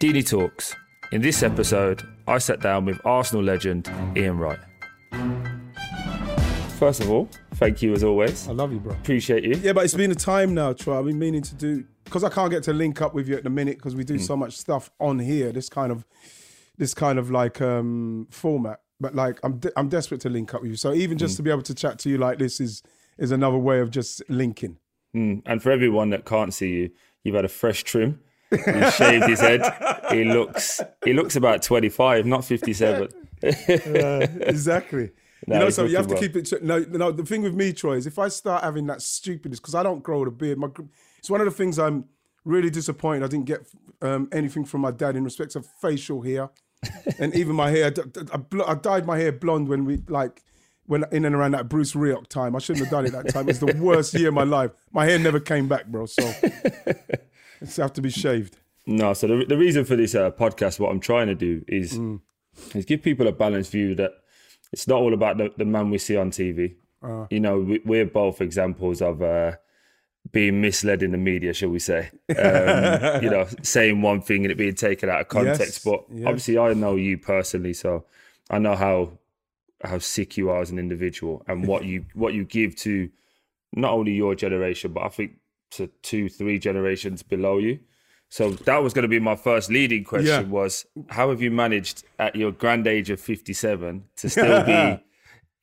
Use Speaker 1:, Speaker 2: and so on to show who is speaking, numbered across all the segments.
Speaker 1: Deeney Talks. In this episode, I sat down with Arsenal legend Ian Wright. First of all, thank you as always.
Speaker 2: I love you, bro.
Speaker 1: Appreciate you.
Speaker 2: Yeah, but it's been a time now, Troy. I've been meaning to do because I can't get to link up with you at the minute because we do so much stuff on here. This kind of, this kind of like um format. But like, I'm de- I'm desperate to link up with you. So even just to be able to chat to you like this is is another way of just linking.
Speaker 1: Mm. And for everyone that can't see you, you've had a fresh trim. He shaved his head. He looks he looks about 25, not 57.
Speaker 2: exactly.
Speaker 1: No,
Speaker 2: you know, so you have to
Speaker 1: looking
Speaker 2: keep it. No, no. The thing with me, Troy, is if I start having that stupidness, because I don't grow the beard. My, it's one of the things I'm really disappointed. I didn't get um, anything from my dad in respect of facial hair, and even my hair. I, bl- I dyed my hair blonde when we like when in and around that Bruce Rioch time. I shouldn't have done it that time. It's the worst year of my life. My hair never came back, bro. So it's have to be shaved.
Speaker 1: No, so the, the reason for this uh, podcast, what I'm trying to do is is give people a balanced view that it's not all about the, the man we see on TV. you know, we, we're both examples of uh, being misled in the media, shall we say? Um, you know, saying one thing and it being taken out of context.
Speaker 2: Yes,
Speaker 1: But
Speaker 2: yes.
Speaker 1: obviously, I know you personally, so I know how how sick you are as an individual and what you what you give to not only your generation, but I think to two, three generations below you. So that was going to be my first leading question:
Speaker 2: Yeah.
Speaker 1: was how have you managed at your grand age of fifty-seven to still be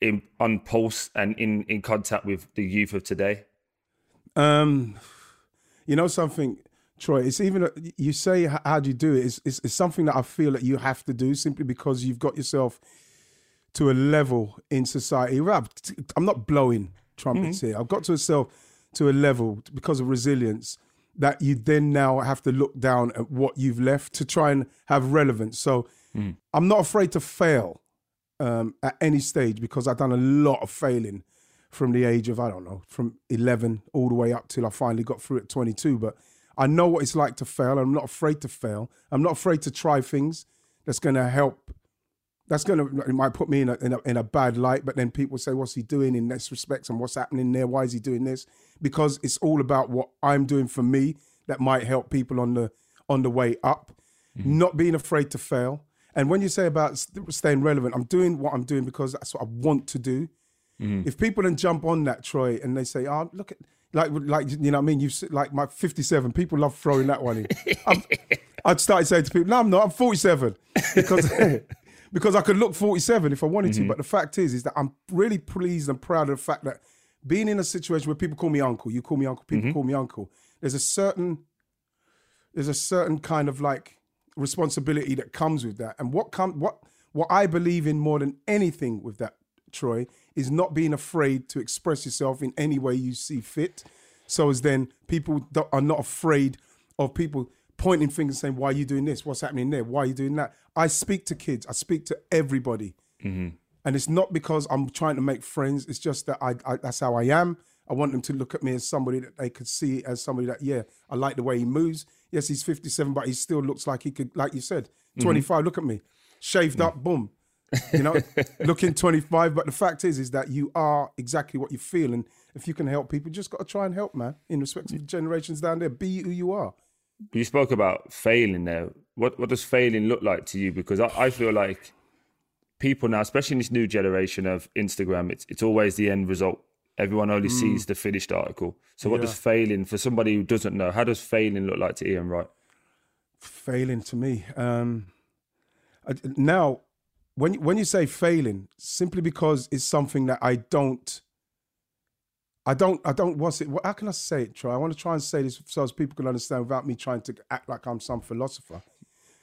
Speaker 1: in on pulse and in in contact with the youth of today?
Speaker 2: Um, you know something, Troy. It's even you say how do you do it. It's, it's it's something that I feel that you have to do simply because you've got yourself to a level in society. I'm not blowing trumpets here. I've got to yourself to a level because of resilience that you then now have to look down at what you've left to try and have relevance. So I'm not afraid to fail um, at any stage because I've done a lot of failing from the age of I don't know from 11 all the way up till I finally got through at 22 but I know what it's like to fail. I'm not afraid to fail. I'm not afraid to try things that's going to help that's going to it might put me in a, in a in a bad light but then people say what's he doing in this respect and what's happening there? Why is he doing this? Because it's all about what I'm doing for me that might help people on the on the way up. Mm-hmm. Not being afraid to fail. And when you say about staying relevant I'm doing what I'm doing because that's what I want to do. Mm-hmm. If people then jump on that Troy and they say, "Oh, look at like like you know what I mean," you like my fifty-seven. People love throwing that one in. I'd started saying to people, "No, I'm not. I'm forty-seven. Because because I could look forty-seven if I wanted to." Mm-hmm. But the fact is, is that I'm really pleased and proud of the fact that being in a situation where people call me uncle, you call me uncle, people mm-hmm. call me uncle. There's a certain there's a certain kind of like responsibility that comes with that. And what come what what I believe in more than anything with that, Troy, is not being afraid to express yourself in any way you see fit. So as then people are not afraid of people pointing fingers saying, Why are you doing this? What's happening there? Why are you doing that? I speak to kids, I speak to everybody. Mm-hmm. And it's not because I'm trying to make friends. It's just that I, I that's how I am. I want them to look at me as somebody that they could see as somebody that, yeah, I like the way he moves. Yes, he's 57, but he still looks like he could, like you said, mm-hmm. 25. Look at me, shaved up, boom. You know, looking 25. But the fact is, is that you are exactly what you feel. And if you can help people, just got to try and help, man, in respect to the generations down there. Be who you are.
Speaker 1: You spoke about failing there. What what does failing look like to you? Because I, I feel like people now, especially in this new generation of Instagram, it's it's always the end result. Everyone only sees the finished article. So what
Speaker 2: Yeah.
Speaker 1: does failing for somebody who doesn't know? How does failing look like to Ian Wright?
Speaker 2: failing to me. Um, now, when when you say failing, simply because it's something that I don't, I don't, I don't. What's it? How can I say it? Troy? I want to try and say this so as people can understand without me trying to act like I'm some philosopher.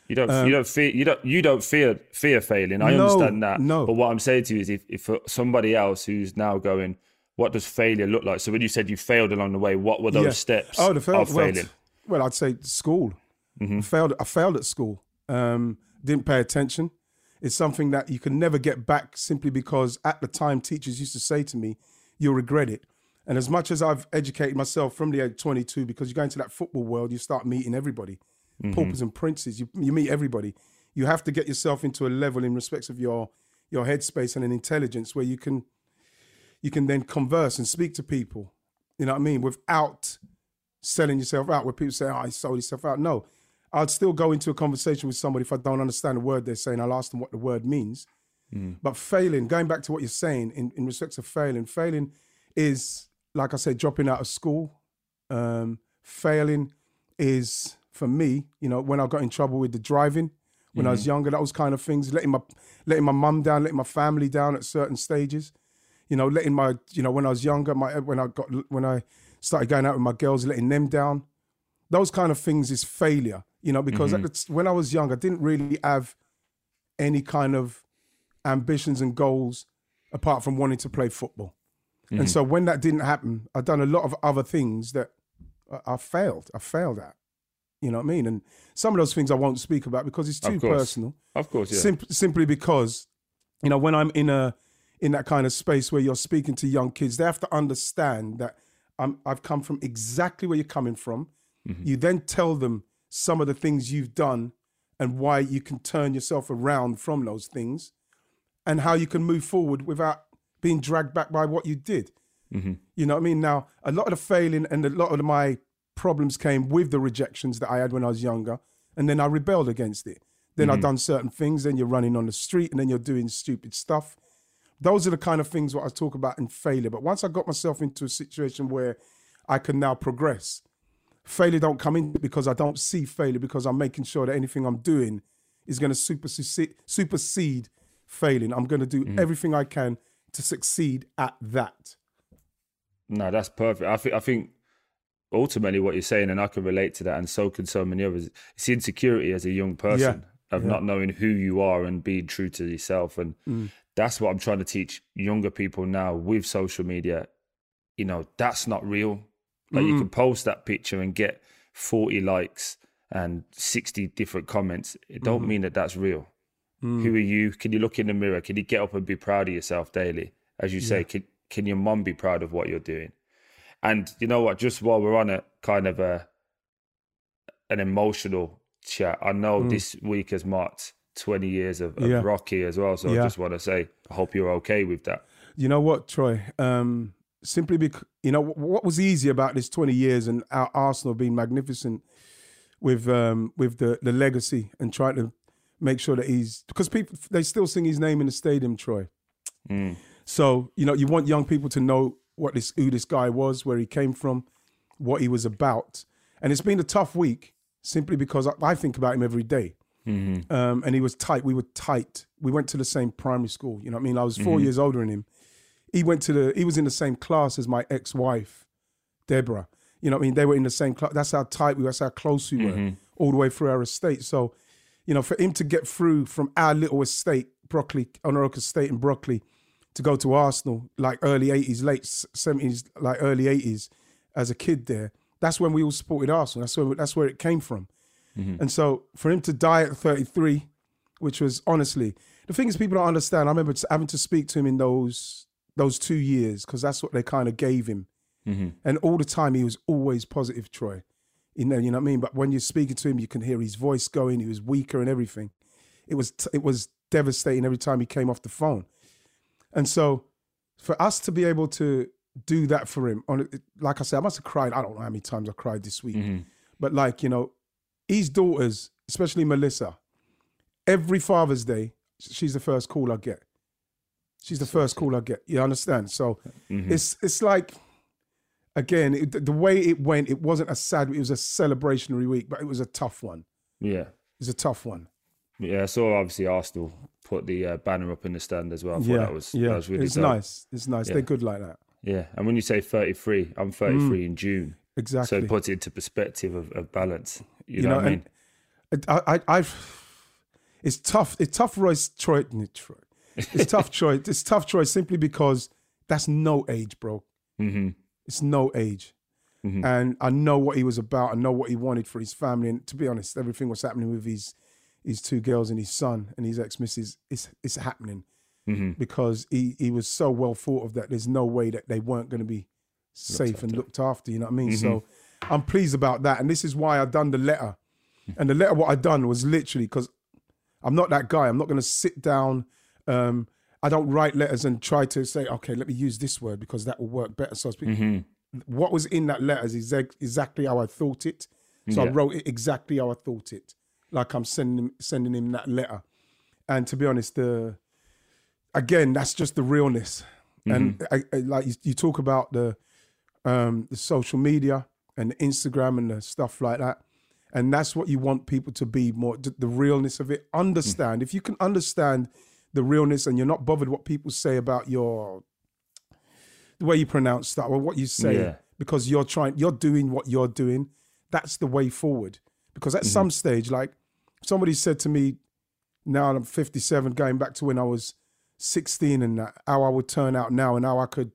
Speaker 1: You don't you don't fear you don't you don't fear fear failing. I
Speaker 2: Um, No,
Speaker 1: understand that.
Speaker 2: no.
Speaker 1: But what I'm saying to you is if, if for somebody else who's now going, what does failure look like? So when you said you failed along the way, what were those
Speaker 2: Yeah.
Speaker 1: steps
Speaker 2: Oh, the fail,
Speaker 1: of
Speaker 2: well,
Speaker 1: failing?
Speaker 2: well, I'd say school.
Speaker 1: Mm-hmm.
Speaker 2: I failed. I failed at school. Um, didn't pay attention. It's something that you can never get back simply because at the time teachers used to say to me, "You'll regret it." And as much as I've educated myself from the age of 22, because you go into that football world, you start meeting everybody, mm-hmm. paupers and princes. You you meet everybody. You have to get yourself into a level in respects of your your headspace and an intelligence where you can you can then converse and speak to people. You know what I mean? Without selling yourself out, where people say, "Oh, he sold yourself out." No, I'd still go into a conversation with somebody if I don't understand a word they're saying. I'll ask them what the word means. Mm. But failing, going back to what you're saying in, in respect of failing, failing is, like I said, dropping out of school. Um, failing is, for me, you know, when I got in trouble with the driving when I was younger, those kind of things, letting my letting my mum down, letting my family down at certain stages. You know, letting my, you know, when I was younger, my when I got when I started going out with my girls, letting them down. Those kind of things is failure, you know, because at the when I was young, I didn't really have any kind of ambitions and goals apart from wanting to play football. And mm-hmm. so when that didn't happen, I've done a lot of other things that I, I failed. I failed at. You know what I mean? And some of those things I won't speak about because it's too
Speaker 1: Of
Speaker 2: personal.
Speaker 1: Of course, yeah.
Speaker 2: Simp- simply because, you know, when I'm in a in that kind of space where you're speaking to young kids, they have to understand that I'm, I've come from exactly where you're coming from. Mm-hmm. You then tell them some of the things you've done and why you can turn yourself around from those things and how you can move forward without being dragged back by what you did. Mm-hmm. You know what I mean? Now, a lot of the failing and a lot of my problems came with the rejections that I had when I was younger, and then I rebelled against it. Then I mm-hmm. done certain things. Then you're running on the street, and then you're doing stupid stuff. Those are the kind of things what I talk about in failure. But once I got myself into a situation where I can now progress, failure don't come in because I don't see failure because I'm making sure that anything I'm doing is going to supersede, supersede failing. I'm going to do mm. everything I can to succeed at that.
Speaker 1: No, that's perfect. I think I think ultimately what you're saying, and I can relate to that, and so can so many others. It's insecurity as a young person of not knowing who you are and being true to yourself, and
Speaker 2: Mm.
Speaker 1: that's what I'm trying to teach younger people now with social media. You know, that's not real. Like you can post that picture and get 40 likes and 60 different comments. It don't mean that that's real. Who are you? Can you look in the mirror? Can you get up and be proud of yourself daily? As you say, can, can your mum be proud of what you're doing? And you know what? Just while we're on it, kind of a an emotional chat. I know this week has marked 20 years of, of
Speaker 2: Yeah.
Speaker 1: Rocky as well. So
Speaker 2: Yeah.
Speaker 1: I just want to say, I hope you're okay with that.
Speaker 2: You know what, Troy? Um, simply because you know what was easy about this twenty years and our Arsenal being magnificent with um, with the the legacy and trying to make sure that he's because people they still sing his name in the stadium, Troy. Mm. So you know you want young people to know what this who this guy was, where he came from, what he was about, and it's been a tough week simply because I, I think about him every day. Mm-hmm. Um, and he was tight. We were tight. We went to the same primary school. You know what I mean? I was 4 mm-hmm. years older than him. He went to the. He was in the same class as my ex-wife, Deborah. You know what I mean? They were in the same class. That's how tight we were. That's how close we were, mm-hmm. all the way through our estate. So, you know, for him to get through from our little estate, Brockley, Honoroka Estate in Brockley, to go to Arsenal, like early 80s, late 70s, like early 80s, as a kid there, that's when we all supported Arsenal. That's where, that's where it came from. Mm-hmm. And so for him to die at 33, which was honestly, the thing is people don't understand. I remember having to speak to him in those those two years because that's what they kind of gave him. Mm-hmm. And all the time he was always positive, Troy. You know, you know what I mean? But when you're speaking to him, you can hear his voice going. He was weaker and everything. It was it was devastating every time he came off the phone. And so for us to be able to do that for him, on like I said, I must have cried. I don't know how many times I cried this week, mm-hmm. but like you know, his daughters, especially Melissa, every Father's Day, she's the first call I get. She's the first call I get. You understand? So mm-hmm. it's it's like again it, the way it went. It wasn't a sad. It was a celebrationary week, but it was a tough one.
Speaker 1: Yeah.
Speaker 2: It was a tough one.
Speaker 1: Yeah, I saw obviously Arsenal put the uh, banner up in the stand as well. I
Speaker 2: yeah,
Speaker 1: that was
Speaker 2: yeah.
Speaker 1: that was really
Speaker 2: it's
Speaker 1: dope.
Speaker 2: nice. It's nice.
Speaker 1: Yeah.
Speaker 2: They're good like that.
Speaker 1: Yeah, and when you say 33, I'm 33 in June, Exactly. so
Speaker 2: Mm.
Speaker 1: It puts it into perspective of, of balance. You,
Speaker 2: You
Speaker 1: know,
Speaker 2: know,
Speaker 1: what I mean?
Speaker 2: I, I, I've. It's tough. It's tough, Royce Troy. Troy. It's tough, Troy. It's tough, Troy, simply because that's no age, bro.
Speaker 1: hmm
Speaker 2: It's no age.
Speaker 1: Mhm.
Speaker 2: And I know what he was about. I know what he wanted for his family. And to be honest, everything was happening with his his two girls and his son and his ex missus. It's it's happening
Speaker 1: hmm
Speaker 2: because he he was so well thought of that. There's no way that they weren't going to be safe and looked after. You know what I mean? So I'm pleased about that. And this is why I done the letter. And the letter, what I done was literally because I'm not that guy. I'm not going to sit down. Um, I don't write letters and try to say, okay, let me use this word because that will work better. So I speak. Mm-hmm. What was in that letter is exact, exactly how I thought it. So I wrote it exactly how I thought it, like I'm sending him, sending him that letter. And to be honest, the again, that's just the realness. And mm-hmm. I, I, like you, you talk about the um, the social media and the Instagram and the stuff like that, and that's what you want people to be more the, the realness of it. Mm-hmm. Understand if you can understand the realness, and you're not bothered what people say about your the way you pronounce that or what you say
Speaker 1: Yeah.
Speaker 2: because you're trying you're doing what you're doing. That's the way forward. Because at mm-hmm. some stage like somebody said to me now i'm 57 going back to when i was 16 and that, how i would turn out now and how i could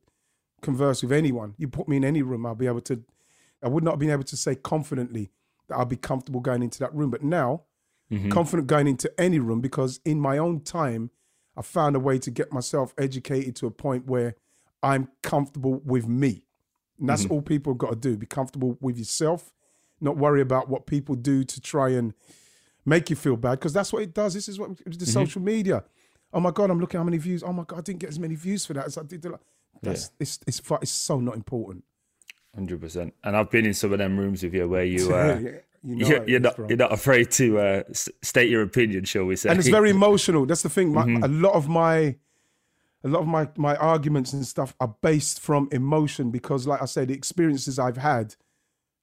Speaker 2: converse with anyone. You put me in any room i'll be able to i would not have been able to say confidently that i'll be comfortable going into that room. But now mm-hmm. confident going into any room because in my own time i found a way to get myself educated to a point where i'm comfortable with me. And that's all people have got to do be comfortable with yourself not worry about what people do to try and make you feel bad because that's what it does. This is what the social media. Oh my god i'm looking how many views. Oh my god i didn't get as many views for that as i did the la-" that's it's, it's fu- it's so not important.
Speaker 1: Hundred percent. And I've been in some of them rooms with you where you uh,
Speaker 2: Yeah, you know
Speaker 1: you're, you're not you're not afraid to uh, state your opinion, shall we say?
Speaker 2: and it's very emotional. That's the thing. My, A lot of my, a lot of my my arguments and stuff are based from emotion because, like I said, the experiences I've had,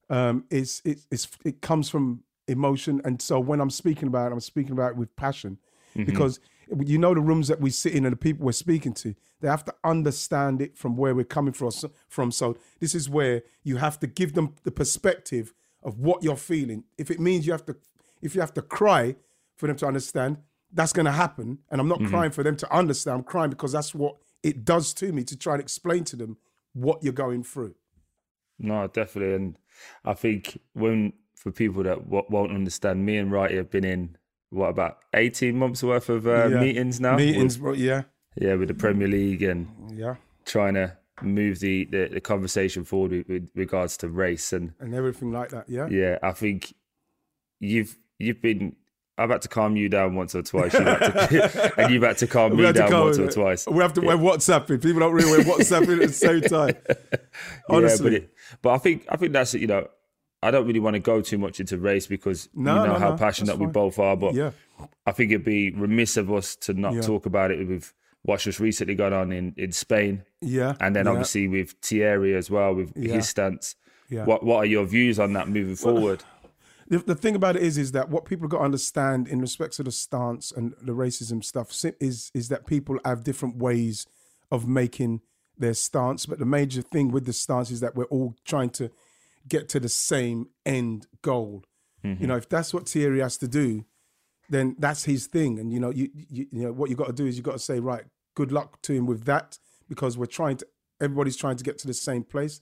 Speaker 2: um, is it, it's it comes from emotion, and so when I'm speaking about it, I'm speaking about it with passion, because you know the rooms that we sit in and the people we're speaking to, they have to understand it from where we're coming from. So, from so this is where you have to give them the perspective of what you're feeling. If it means you have to, if you have to cry for them to understand, that's going to happen. And I'm not crying for them to understand. I'm crying because that's what it does to me to try and explain to them what you're going through.
Speaker 1: No, definitely, and I think when for people that w- won't understand, me and Righty have been in what about eighteen months worth of uh,
Speaker 2: Yeah.
Speaker 1: meetings now.
Speaker 2: Meetings,
Speaker 1: with,
Speaker 2: bro. Yeah,
Speaker 1: yeah, with the Premier League and
Speaker 2: yeah,
Speaker 1: trying to move the, the, the conversation forward with, with regards to race and
Speaker 2: and everything like that. Yeah.
Speaker 1: yeah, I think you've you've been. I've had to calm you down once or twice, you've to, and you've had to calm
Speaker 2: We
Speaker 1: me down
Speaker 2: go-
Speaker 1: once or twice.
Speaker 2: We have to wear WhatsApping. People don't really wear WhatsApping at the same time. Honestly,
Speaker 1: Yeah, but, it, but I think I think that's you know I don't really want to go too much into race because
Speaker 2: No,
Speaker 1: you know
Speaker 2: no,
Speaker 1: how
Speaker 2: no,
Speaker 1: passionate we both are. But
Speaker 2: yeah,
Speaker 1: I think it'd be remiss of us to not
Speaker 2: Yeah.
Speaker 1: talk about it with what's just recently gone on in, in Spain,
Speaker 2: yeah,
Speaker 1: and then
Speaker 2: yeah,
Speaker 1: obviously with Thierry as well with
Speaker 2: Yeah.
Speaker 1: his stance.
Speaker 2: Yeah.
Speaker 1: What what are your views on that moving forward?
Speaker 2: the, the thing about it is is that what people got to understand in respect to the stance and the racism stuff is is that people have different ways of making their stance but the major thing with the stance is that we're all trying to get to the same end goal you mm-hmm. know if that's what Thierry has to do then that's his thing and you know you you, you know what you got to do is you got to say right good luck to him with that because we're trying to everybody's trying to get to the same place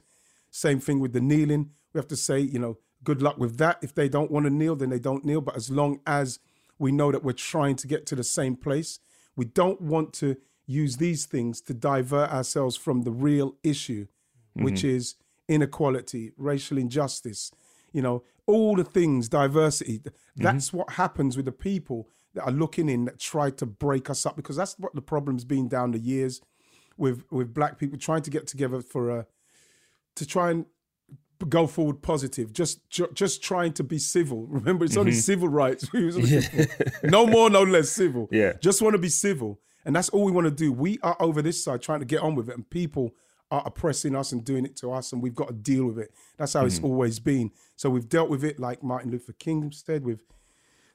Speaker 2: same thing with the kneeling. We have to say, you know, good luck with that. If they don't want to kneel, then they don't kneel. But as long as we know that we're trying to get to the same place, we don't want to use these things to divert ourselves from the real issue, which mm-hmm. is inequality, racial injustice, you know, all the things, diversity. Mm-hmm. That's what happens with the people that are looking in that try to break us up because that's what the problem's been down the years with with black people trying to get together for a to try and go forward positive. Just ju- just trying to be civil. Remember, it's only mm-hmm. civil rights. we was no more, no less civil.
Speaker 1: Yeah.
Speaker 2: just want to be civil, and that's all we want to do. We are over this side trying to get on with it, and people are oppressing us and doing it to us, and we've got to deal with it. That's how it's mm-hmm. always been. So we've dealt with it, like Martin Luther King said, with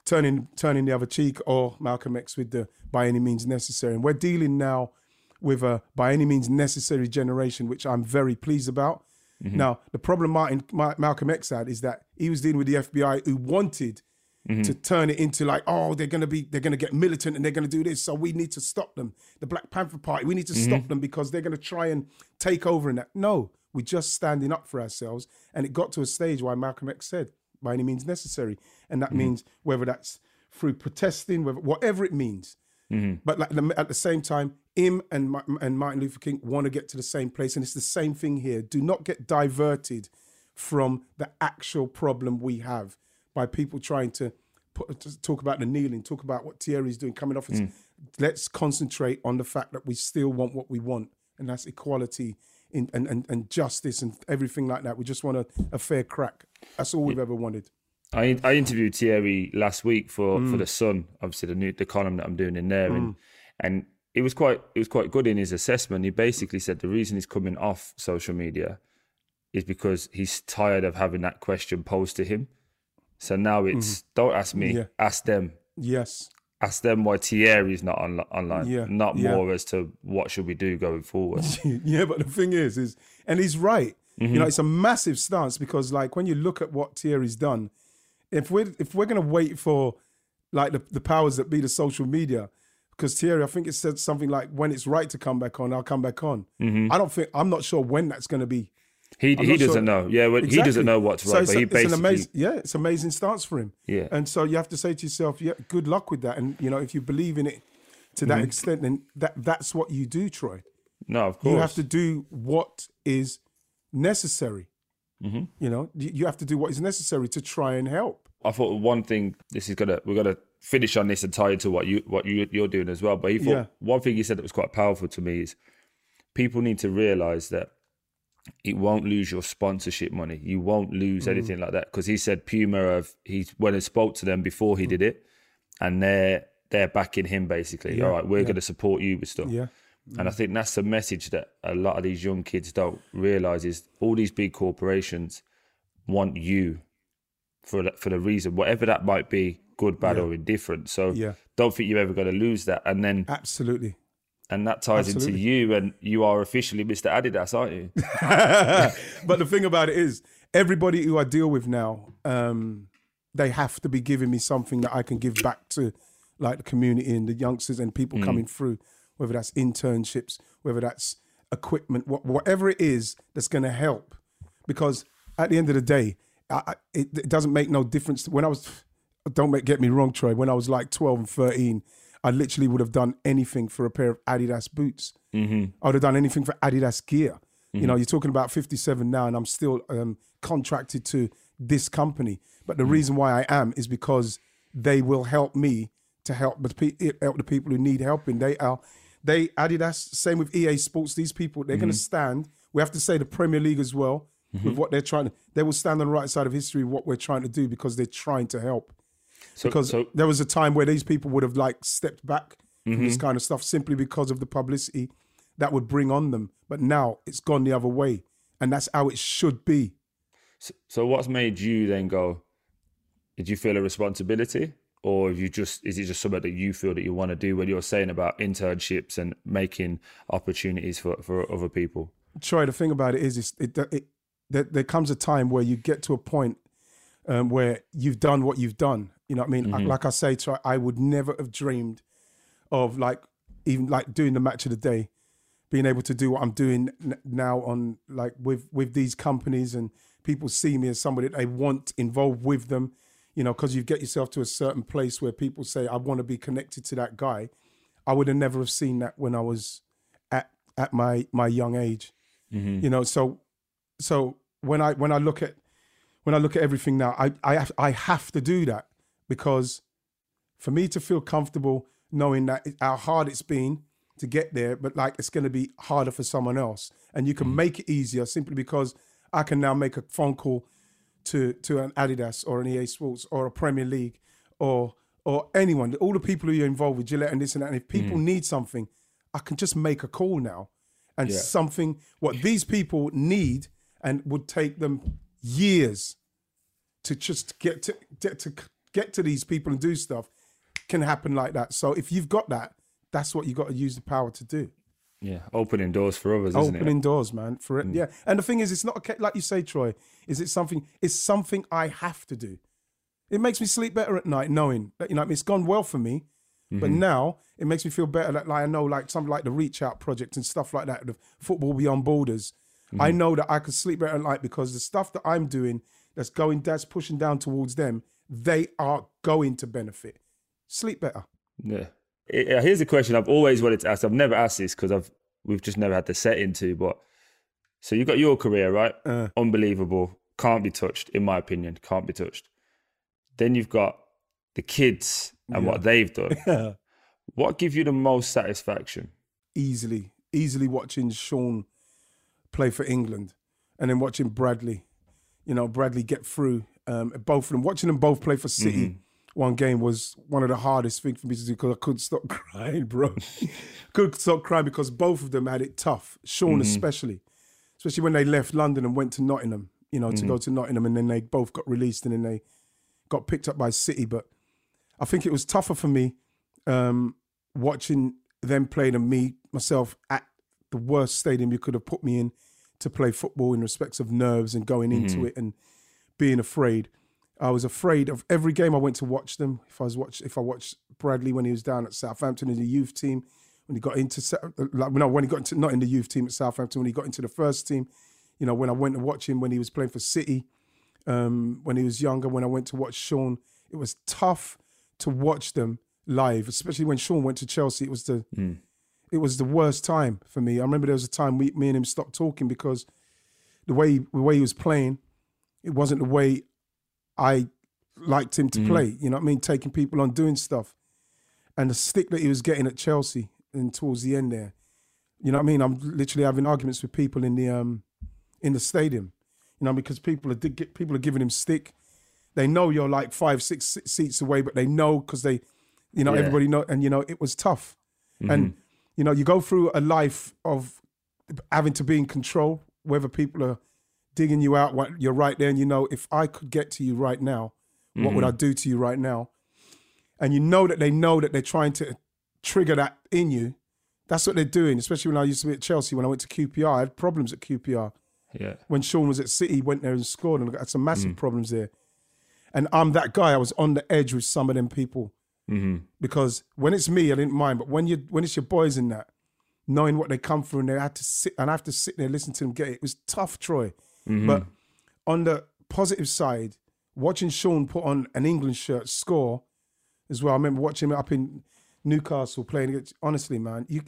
Speaker 2: turning turning the other cheek, or Malcolm X with the by any means necessary. And we're dealing now with a by any means necessary generation, which I'm very pleased about. Mm-hmm. Now, the problem Martin Ma- Malcolm X had is that he was dealing with the FBI, who wanted mm-hmm. to turn it into like, oh, they're gonna be, they're gonna get militant and they're gonna do this, so we need to stop them. The Black Panther Party, we need to stop mm-hmm. them because they're gonna try and take over. And that, no, we're just standing up for ourselves. And it got to a stage where Malcolm X said, by any means necessary, and that mm-hmm. means whether that's through protesting, whether whatever it means. Mm-hmm. But like the, at the same time, him and and Martin Luther King want to get to the same place, and it's the same thing here. Do not get diverted from the actual problem we have by people trying to put, to talk about the kneeling, talk about what Thierry's doing, coming off. His, mm. Let's concentrate on the fact that we still want what we want, and that's equality in, and, and and justice and everything like that. We just want a, a fair crack. That's all we've ever wanted.
Speaker 1: I I interviewed Thierry last week for for mm. the Sun, obviously the new the column that I'm doing in there, and mm. and it was quite it was quite good in his assessment. He basically said the reason he's coming off social media is because he's tired of having that question posed to him. So now it's mm-hmm. don't ask me,
Speaker 2: Yeah.
Speaker 1: ask them.
Speaker 2: Yes.
Speaker 1: Ask them why Thierry's not on, online,
Speaker 2: Yeah,
Speaker 1: not
Speaker 2: yeah.
Speaker 1: more as to what should we do going forward.
Speaker 2: yeah, but the thing is, is and he's right.
Speaker 1: Mm-hmm.
Speaker 2: You know, it's a massive stance because, like, when you look at what Thierry's done, if we're if we're gonna wait for like the, the powers that be, the social media, because Thierry, I think it said something like, "When it's right to come back on, I'll come back on."
Speaker 1: Mm-hmm.
Speaker 2: I don't think I'm not sure when that's gonna be.
Speaker 1: He
Speaker 2: I'm
Speaker 1: he
Speaker 2: not sure-
Speaker 1: doesn't know. Yeah, well, he doesn't know what's
Speaker 2: So
Speaker 1: right,
Speaker 2: it's,
Speaker 1: but he basically
Speaker 2: amazing, yeah, it's amazing stance for him.
Speaker 1: Yeah.
Speaker 2: and so you have to say to yourself, yeah, good luck with that. And you know, if you believe in it to
Speaker 1: Mm-hmm.
Speaker 2: that extent, then that that's what you do, Troy.
Speaker 1: no, of course.
Speaker 2: You have to do what is necessary.
Speaker 1: Mm-hmm.
Speaker 2: You know, you have to do what is necessary to try and help.
Speaker 1: I thought one thing. This is gonna we're gonna finish on this and tie it to what you what you you're doing as well. But he thought
Speaker 2: Yeah.
Speaker 1: one thing he said that was quite powerful to me is people need to realize that it won't lose your sponsorship money. You won't lose
Speaker 2: Mm.
Speaker 1: anything like that because he said Puma have he went and spoke to them before he did it, and they're they're backing him basically. All right, we're going to support you with stuff.
Speaker 2: Yeah.
Speaker 1: And I think that's the message that a lot of these young kids don't realize is all these big corporations want you for the, for the reason, whatever that might be, good, bad, or indifferent. So
Speaker 2: Yeah.
Speaker 1: don't think you're ever going to lose that. And then
Speaker 2: Absolutely.
Speaker 1: and that ties into you, and you are officially Mr. Adidas, aren't you?
Speaker 2: but the thing about it is, everybody who I deal with now, um, they have to be giving me something that I can give back to, like the community and the youngsters and people coming through, whether that's internships, whether that's equipment, wha- whatever it is that's going to help. Because at the end of the day, I, I- it, it doesn't make no difference. When I was, don't make, get me wrong, Troy. When I was like twelve and thirteen, I literally would have done anything for a pair of Adidas boots. Mm-hmm. I would have done anything for Adidas gear. You know, you're talking about 57 now, and I'm still um, contracted to this company. But the reason why I am is because they will help me to help the pe- help the people who need helping. They are they Adidas. Same with EA Sports. These people they're going to stand. We have to say the Premier League as well with what they're trying to. They will stand on the right side of history what we're trying to do because they're trying to help
Speaker 1: So,
Speaker 2: because
Speaker 1: so
Speaker 2: there was a time where these people would have like stepped back from
Speaker 1: Mm-hmm.
Speaker 2: this kind of stuff simply because of the publicity that would bring on them. But now it's gone the other way, and that's how it should be.
Speaker 1: So what's made you then go? Did you feel a responsibility, or you just is it just something that you feel that you want to do when you're saying about internships and making opportunities for for other people?
Speaker 2: Troy, the thing about it is, is it, it, there, there comes a time where you get to a point um, where you've done what you've done. You know what I mean? Like I say, Troy, I would never have dreamed of like even like doing the match of the day, being able to do what I'm doing n- now on like with with these companies and people see me as somebody that they want involved with them. You know, because you get yourself to a certain place where people say, "I want to be connected to that guy." I would have never have seen that when I was at at my my young age. Mm-hmm. You know, so so when I when I look at when I look at everything now, I I have, I have to do that because for me to feel comfortable knowing that it, how hard it's been to get there, but like it's going to be harder for someone else, and you can mm-hmm. make it easier simply because I can now make a phone call to to an Adidas or an EA Sports or a Premier League or or anyone, all the people who are involved with Gillette and this and that. And if people mm. need something, I can just make a call now, and something what these people need and would take them years to just get to get to get to these people and do stuff can happen like that. So if you've got that, that's what you got to use the power to do.
Speaker 1: Yeah, opening doors for others, isn't
Speaker 2: Opening
Speaker 1: it?
Speaker 2: doors, man. For it, hmm. yeah. And the thing is, it's not okay, like you say, Troy. Is it something? It's something I have to do. It makes me sleep better at night knowing that you know it's gone well for me. But mm-hmm. now it makes me feel better that like I know like something like the Reach Out project and stuff like that, the Football Beyond Borders. I mm-hmm. know that I can sleep better at night because the stuff that I'm doing that's going that's pushing down towards them, they are going to benefit. Sleep better.
Speaker 1: Yeah. Uh, Here's a question I've always wanted to ask. I've never asked this because I've we've just never had the set into. But so you've got your career right,
Speaker 2: Uh.
Speaker 1: unbelievable, can't be touched, in my opinion, can't be touched. Then you've got the kids and what they've done. what gives you the most satisfaction?
Speaker 2: easily, easily watching Shaun play for England and then watching Bradley, you know, Bradley get through. Um, both of them, watching them both play for City.
Speaker 1: Mm-hmm.
Speaker 2: One game was one of the hardest things for me to do because I couldn't stop crying, bro. couldn't stop crying because both of them had it tough. Shaun
Speaker 1: Mm-hmm.
Speaker 2: especially, especially when they left London and went to Nottingham. You know, to
Speaker 1: Mm-hmm.
Speaker 2: go to Nottingham, and then they both got released, and then they got picked up by City. But I think it was tougher for me um, watching them play than me myself at the worst stadium you could have put me in to play football in respects of nerves and going into it and being afraid. I was afraid of every game I went to watch them. If I was watch, if I watched Bradley when he was down at Southampton in the youth team, when he got into like no, when he got into not in the youth team at Southampton, when he got into the first team, you know, when I went to watch him when he was playing for City, um, when he was younger, when I went to watch Shaun, it was tough to watch them live, especially when Shaun went to Chelsea. It was the it was the worst time for me. I remember there was a time we, me and him stopped talking because the way the way he was playing, it wasn't the way I liked him to play. You know what I mean? Taking people on, doing stuff, and the stick that he was getting at Chelsea and towards the end there. You know what I mean? I'm literally having arguments with people in the um in the stadium. You know, because people are people are giving him stick. They know you're like five, six seats away, but they know because they, you know,
Speaker 1: Yeah.
Speaker 2: everybody know, and you know, it was tough. And you know, you go through a life of having to be in control, whether people are digging you out, what you're right there, and you know, if I could get to you right now, what would I mm-hmm. do to you right now? And you know that they know that they're trying to trigger that in you. That's what they're doing, especially when I used to be at Chelsea. When I went to QPR, I had problems at QPR
Speaker 1: Yeah.
Speaker 2: when Shaun was at City, he went there and scored and had some massive mm. problems there. And I'm that guy. I was on the edge with some of them people mm-hmm. because when it's me, I didn't mind. But when you when it's your boys in that, knowing what they come through and they had to sit and I have to sit there and listen to them get it, it was tough, Troy. Mm-hmm. But on the positive side, watching Shaun put on an England shirt, score as well. I remember watching him up in Newcastle playing against. Honestly, man, you,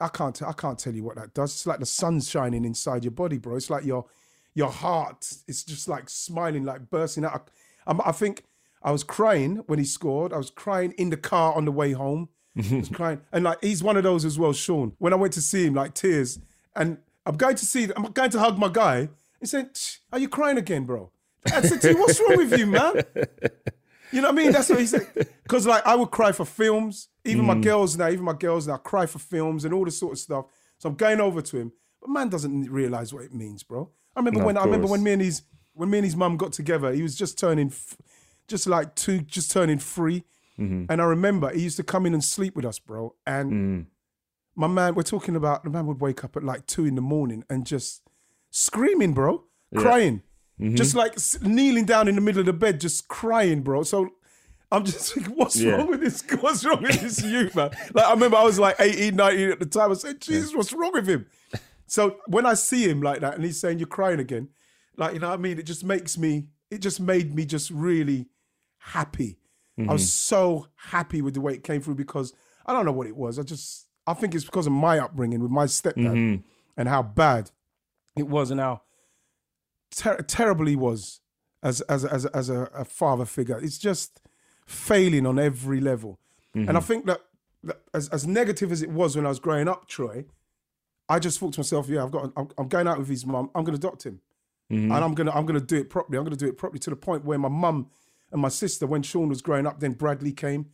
Speaker 2: I can't, I can't tell you what that does. It's like the sun's shining inside your body, bro. It's like your, your heart. It's just like smiling, like bursting out. I, I think I was crying when he scored. I was crying in the car on the way home. I was crying, and like he's one of those as well, Shaun. When I went to see him, like tears, and I'm going to see, I'm going to hug my guy. He said, "Are you crying again, bro?" I said to him, "What's wrong with you, man?" You know what I mean? That's what he said. Because like I would cry for films. Even my girls now, even my girls now cry for films and all this sort of stuff. So I'm going over to him, but man doesn't realize what it means, bro. I remember
Speaker 1: No,
Speaker 2: when I remember when me and his when me and his mum got together. He was just turning, f- just like two, just turning 3
Speaker 1: Mm-hmm.
Speaker 2: And I remember he used to come in and sleep with us, bro. And
Speaker 1: Mm.
Speaker 2: my man, we're talking about the man would wake up at like two in the morning and just screaming, bro, crying,
Speaker 1: Mm-hmm.
Speaker 2: just like kneeling down in the middle of the bed, just crying, bro. So I'm just like, what's
Speaker 1: Yeah.
Speaker 2: wrong with this? What's wrong with this youth, man? Like I remember I was like 18, 19 at the time. I said, Jesus, what's wrong with him? So when I see him like that and he's saying you're crying again, like you know what I mean, it just makes me, it just made me just really happy. I was so happy with the way it came through because I don't know what it was. I just I think it's because of my upbringing with my stepdad and how bad it was and how ter- terrible he was as as as as a, a father figure. It's just failing on every level. And mm-hmm. I think that, that as as negative as it was when I was growing up, Troy, I just thought to myself, yeah, I've got I'm, I'm going out with his mum. I'm going to adopt him, mm-hmm. and I'm gonna I'm gonna do it properly. I'm gonna do it properly to the point where my mum and my sister, when Shaun was growing up, then Bradley came,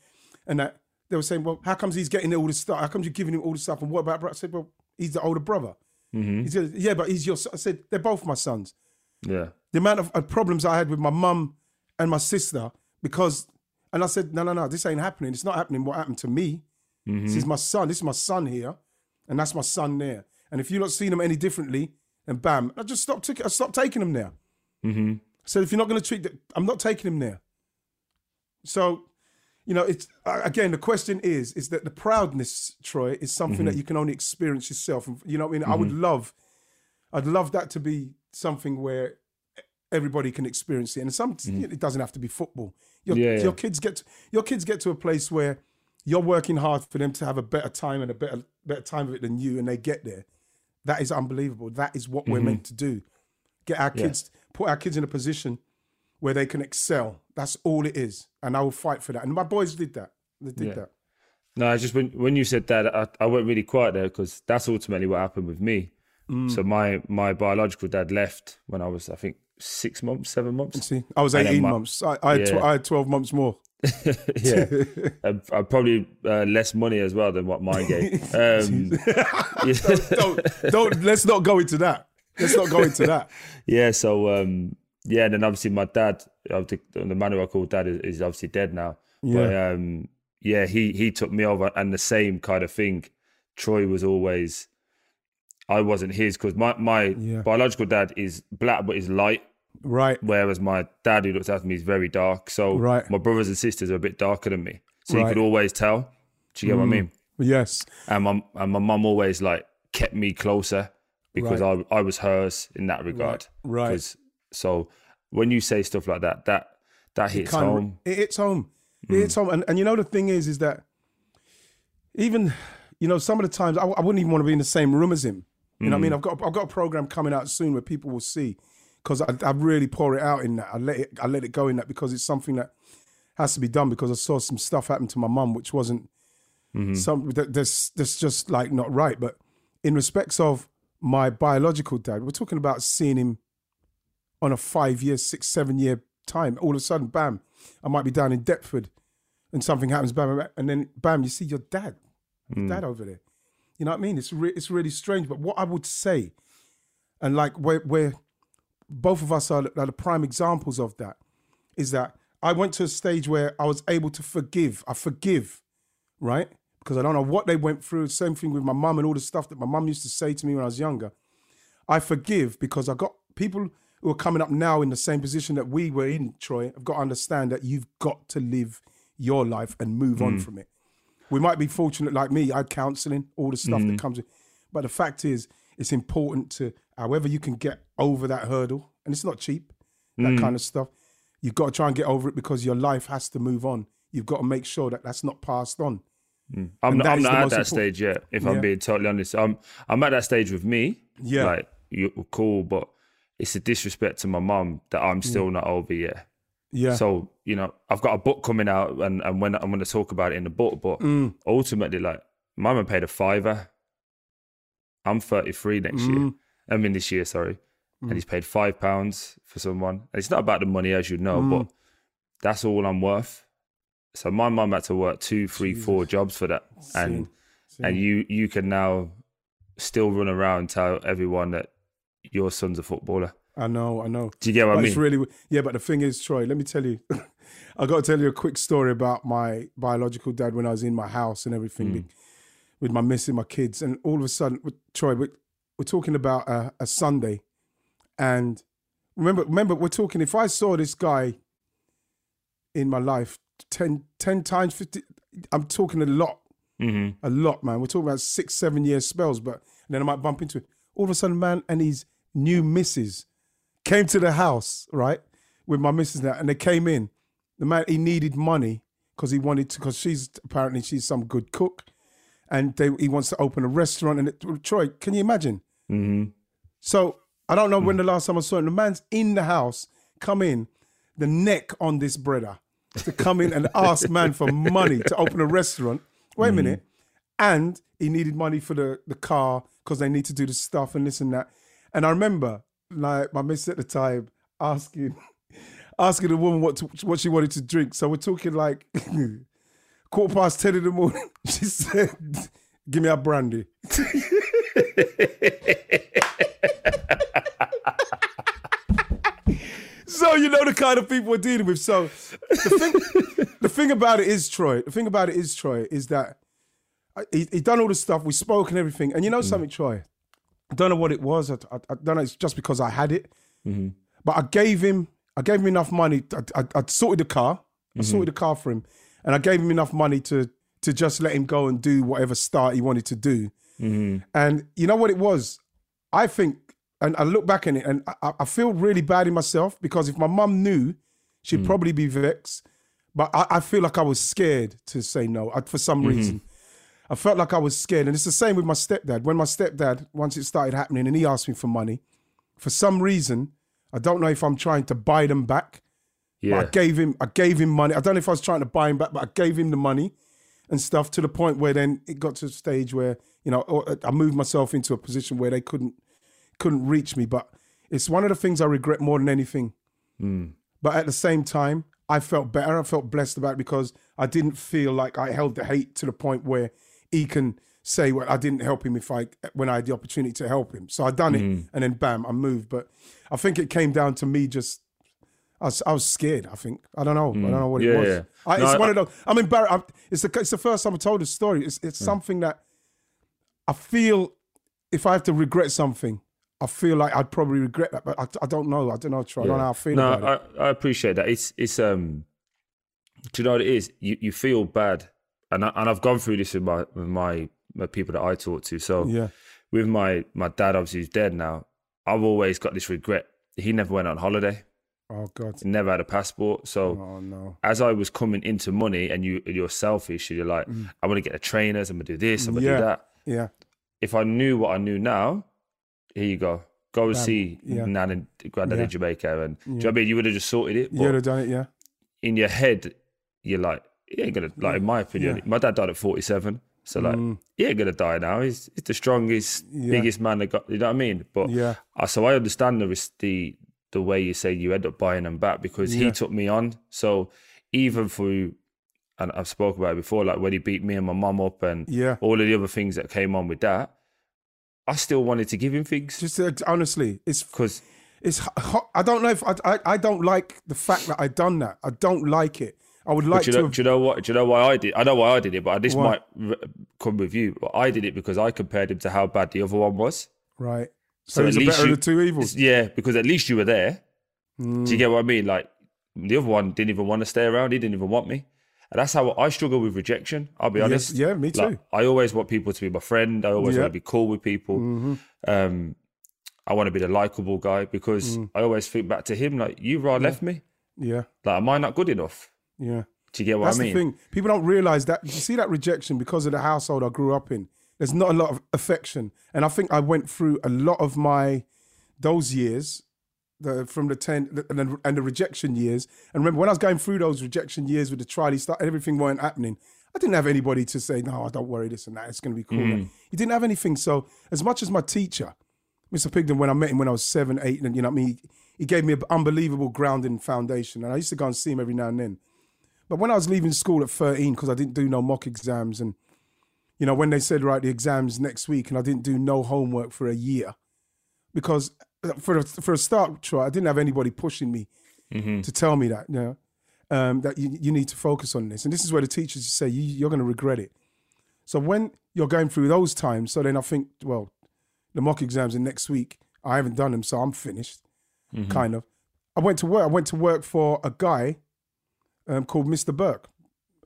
Speaker 2: and that they were saying, well, how comes he's getting all this stuff? How comes you're giving him all this stuff? And what about Brad? I said, well, he's the older brother. He said, yeah, but he's your. son." I said, they're both my sons
Speaker 1: Yeah.
Speaker 2: the amount of uh, problems I had with my mum and my sister because, and I said, no, no, no, this ain't happening. It's not happening. What happened to me? This is my son. This is my son here, and that's my son there. And if you're not seeing them any differently, and bam, I just stopped. Took, I stopped taking them there.
Speaker 1: Mm-hmm.
Speaker 2: So if you're not going to treat, the, I'm not taking him there. So, you know, it's again the question is, is that the proudness, Troy, is something that mm-hmm. you can only experience yourself. You know, what I mean, I would mm-hmm. love, I'd love that to be something where everybody can experience it, and some mm-hmm. it doesn't have to be football. Your,
Speaker 1: Yeah, yeah.
Speaker 2: your kids get to, your kids get to a place where you're working hard for them to have a better time and a better better time of it than you, and they get there. That is unbelievable. That is what we're meant to do. Get our kids, put our kids in a position where they can excel. That's all it is, and I will fight for that. And my boys did that. They did
Speaker 1: Yeah.
Speaker 2: that.
Speaker 1: No, I just when when you said that, I, I went really quiet there because that's ultimately what happened with me. So my my biological dad left when I was, I think, six months, seven months.
Speaker 2: See, I was 18
Speaker 1: my-
Speaker 2: months. I, I, had tw- I had 12 months more.
Speaker 1: yeah, I, uh, probably uh, less money as well than what mine gave. Um, yeah.
Speaker 2: don't, don't, let's not go into that. Let's not go into that.
Speaker 1: yeah, so um, yeah, and then obviously my dad, the, man who I call dad, is, is obviously dead now. Yeah. But um, yeah, he he took me over, and the same kind of thing. Troy was always, I wasn't his because my my
Speaker 2: Yeah.
Speaker 1: biological dad is black but is light,
Speaker 2: Right.
Speaker 1: whereas my dad who looks after me is very dark. So
Speaker 2: Right.
Speaker 1: my brothers and sisters are a bit darker than me, so you
Speaker 2: Right. Mm.
Speaker 1: could always tell. Do you get what I mean?
Speaker 2: Yes.
Speaker 1: and my and my mum always like kept me closer because I I was hers in that regard.
Speaker 2: right.
Speaker 1: 'Cause- So when you say stuff like that, that that hits home.
Speaker 2: it hits home. It
Speaker 1: Mm.
Speaker 2: hits home. And, and you know the thing is, is that even you know some of the times I, I wouldn't even want to be in the same room as him. You know what I
Speaker 1: Mm.
Speaker 2: mean? I've got I've got a program coming out soon where people will see because I, I really pour it out in that. I let it I let it go in that because it's something that has to be done because I saw some stuff happen to my mum which wasn't
Speaker 1: Mm-hmm.
Speaker 2: some that that's that's just like not right. But in respects of my biological dad, we're talking about seeing him on a five year, six, seven year time. All of a sudden, bam, I might be down in Deptford and something happens, bam, bam, and then bam, you see your dad, your hmm. dad over there. You know what I mean? It's re- it's really strange. But what I would say, and like where where both of us are, are the prime examples of that, is that I went to a stage where I was able to forgive. I forgive, right? Because I don't know what they went through. Same thing with my mum and all the stuff that my mum used to say to me when I was younger. I forgive because I got people who are coming up now in the same position that we were in, Troy, have got to understand that you've got to live your life and move on mm. from it. We might be fortunate like me, I had counseling, all the stuff that mm. comes with but the fact is, it's important to, however you can get over that hurdle, and it's not cheap, that mm. kind of stuff. You've got to try and get over it because your life has to move on. You've got to make sure that that's not passed on.
Speaker 1: I'm not, I'm not at that
Speaker 2: important-
Speaker 1: stage yet. If
Speaker 2: Yeah.
Speaker 1: I'm being totally honest, I'm I'm at that stage with me.
Speaker 2: Yeah.
Speaker 1: like you're cool, but it's a disrespect to my mum that I'm still not over yet.
Speaker 2: Yeah.
Speaker 1: So you know, I've got a book coming out, and and when I'm going to talk about it in the book, but
Speaker 2: Mm.
Speaker 1: ultimately, like, mama paid a fiver. I'm 33 next year.
Speaker 2: Mm.
Speaker 1: I mean, this year, sorry, and he's paid five pounds for someone. And it's not about the money, as you know,
Speaker 2: Mm.
Speaker 1: but that's all I'm worth. So my mum had to work two, three, four jobs for that, and
Speaker 2: See.
Speaker 1: and you you can now still run around tell everyone that your son's a footballer.
Speaker 2: I know, I know.
Speaker 1: Do you get what I mean?
Speaker 2: it's really yeah. But the thing is, Troy, let me tell you, I got to tell you a quick story about my biological dad when I was in my house and everything
Speaker 1: Mm.
Speaker 2: with, with my miss and my kids, and all of a sudden, Troy, we're, we're talking about a, a Sunday, and remember, remember, we're talking. If I saw this guy in my life 10, 10 times, fifty, I'm talking a lot,
Speaker 1: hmm
Speaker 2: a lot, man. We're talking about six, seven year spells, but then I might bump into it. All of a sudden, man, and his new missus came to the house, right, with my missus now, and they came in. The man, he needed money because he wanted to, because she's apparently she's some good cook, and they, he wants to open a restaurant. And it, Troy, can you imagine?
Speaker 1: hmm
Speaker 2: So I don't know when the last time I saw him. The man's in the house, come in, the neck on this brother to come in and ask man for money to open a restaurant. Wait a minute. And he needed money for the, the car because they need to do the stuff and this and that. And I remember, like my miss at the time, asking asking the woman what to, what she wanted to drink. So we're talking like quarter past ten in the morning. She said, "Give me a brandy." So you know the kind of people we're dealing with. So the thing, the thing about it is, Troy. The thing about it is, Troy, is that I- he, he done all the stuff. We spoke and everything. And you know mm. something, Troy. I don't know what it was. I, I, I don't know. It's just because I had it. Mm-hmm. But I gave him. I gave him enough money. I, I, sorted the car. I mm-hmm. sorted the car for him, and I gave him enough money to to just let him go and do whatever start he wanted to do. Mm-hmm. And you know what it was? I think, and I look back on it, and I, I feel really bad in myself because if my mum knew, she'd mm. probably be vexed. But I, I feel like I was scared to say no I, for some reason. I felt like I was scared, and it's the same with my stepdad. When my stepdad, once it started happening, and he asked me for money, for some reason, I don't know if I'm trying to buy them back. But
Speaker 1: Yeah.
Speaker 2: I gave him, I gave him money. I don't know if I was trying to buy him back, but I gave him the money and stuff to the point where then it got to a stage where you know uh, I moved myself into a position where they couldn't couldn't reach me. But It's one of the things I regret more than anything. Hmm. But at the same time, I felt better. I felt blessed about it because I didn't feel like I held the hate to the point where he can say, "Well, I didn't help him if I when I had the opportunity to help him." So I done it, mm. and then bam, I moved. But I think it came down to me just. I was, I was scared. I think I don't know. I don't mm. know what
Speaker 1: Yeah,
Speaker 2: it was.
Speaker 1: yeah.
Speaker 2: I,
Speaker 1: No,
Speaker 2: it's
Speaker 1: I-
Speaker 2: one of those. I'm embarrassed. I'm, it's the it's the first time I told this story. It's it's mm. something that I feel if I have to regret something, I feel like I'd probably regret that, but I, I don't know. I don't know. Troy. I don't know how I feel
Speaker 1: no,
Speaker 2: about it.
Speaker 1: I, I appreciate that. It's it's um, do you know what it is? You you feel bad, and I, and I've gone through this with my with my, my people that I talk to. So
Speaker 2: Yeah,
Speaker 1: with my my dad, obviously who's dead now. I've always got this regret. He never went on holiday.
Speaker 2: Oh God.
Speaker 1: He never had a passport. So
Speaker 2: Oh no.
Speaker 1: as I was coming into money, and you you're selfish, and you're like, I want to get the trainers. I'm gonna do this. I'm gonna
Speaker 2: Mm. Yeah.
Speaker 1: do that.
Speaker 2: Yeah.
Speaker 1: If I knew what I knew now, here you go. Go and see
Speaker 2: yeah.
Speaker 1: Nan and Granddad
Speaker 2: Yeah.
Speaker 1: in Jamaica, and do you know what I mean? You would have just sorted it.
Speaker 2: You would have done it. Yeah.
Speaker 1: in your head, you're like, he ain't gonna like in my opinion.
Speaker 2: Yeah.
Speaker 1: My dad died at 47, so like
Speaker 2: Mm.
Speaker 1: he ain't gonna die now. He's he's the strongest,
Speaker 2: Yeah.
Speaker 1: biggest man that got. You know what I mean? But
Speaker 2: Yeah.
Speaker 1: uh, so I understand the the the way you say you end up buying him back because
Speaker 2: Yeah.
Speaker 1: he took me on. So even through, and I've spoken about it before, like when he beat me and my mum up and
Speaker 2: Yeah.
Speaker 1: all of the other things that came on with that, I still wanted to give him things
Speaker 2: Just uh, honestly, it's
Speaker 1: because
Speaker 2: it's. ho- I don't know if I, I. I don't like the fact that I done that. I don't like it. I would like
Speaker 1: do you,
Speaker 2: to. have,
Speaker 1: do you know what? Do you know why I did? I know why I did it, but this
Speaker 2: Why?
Speaker 1: might come with you. But I did it because I compared him to how bad the other one was.
Speaker 2: right. So,
Speaker 1: So
Speaker 2: he's
Speaker 1: at
Speaker 2: the
Speaker 1: least
Speaker 2: better
Speaker 1: you-
Speaker 2: of the two evils.
Speaker 1: Yeah, because at least you were there.
Speaker 2: Mm.
Speaker 1: Do you get what I mean? Like the other one didn't even want to stay around. He didn't even want me. And that's how I struggle with rejection. I'll be
Speaker 2: Yes,
Speaker 1: honest.
Speaker 2: yeah, me too.
Speaker 1: Like, I always want people to be my friend. I always
Speaker 2: Yeah.
Speaker 1: want to be cool with people.
Speaker 2: Mm-hmm.
Speaker 1: Um, I want to be the likable guy because
Speaker 2: Mm.
Speaker 1: I always think back to him like, you right left me.
Speaker 2: Yeah.
Speaker 1: Like, am I not good enough?
Speaker 2: Yeah.
Speaker 1: Do you get what
Speaker 2: That's
Speaker 1: I mean?
Speaker 2: the thing. People don't realize that. You see that rejection because of the household I grew up in. There's not a lot of affection, and I think I went through a lot of my those years, the from the ten and the, and the rejection years. And remember when I was going through those rejection years with the trial, start everything weren't happening. I didn't have anybody to say, "No, I don't worry, this and that. It's going to be cool." Hmm. You didn't have anything. So as much as my teacher, Mr. Pigden, when I met him when I was seven, eight, and you know, what I mean, he, he gave me an unbelievable grounding foundation, and I used to go and see him every now and then. But when I was leaving school at 13, because I didn't do no mock exams, and you know, when they said, right, the exams next week, and I didn't do no homework for a year, because uh, for a, for a start, Troy, I didn't have anybody pushing me to tell me that, you know, um, that you, you need to focus on this. And this is where the teachers say, you, you're going to regret it. So when you're going through those times, so then I think, well, the mock exams are next week. I haven't done them, so I'm finished, kind of. I went to work. I went to work for a guy um, called Mr. Burke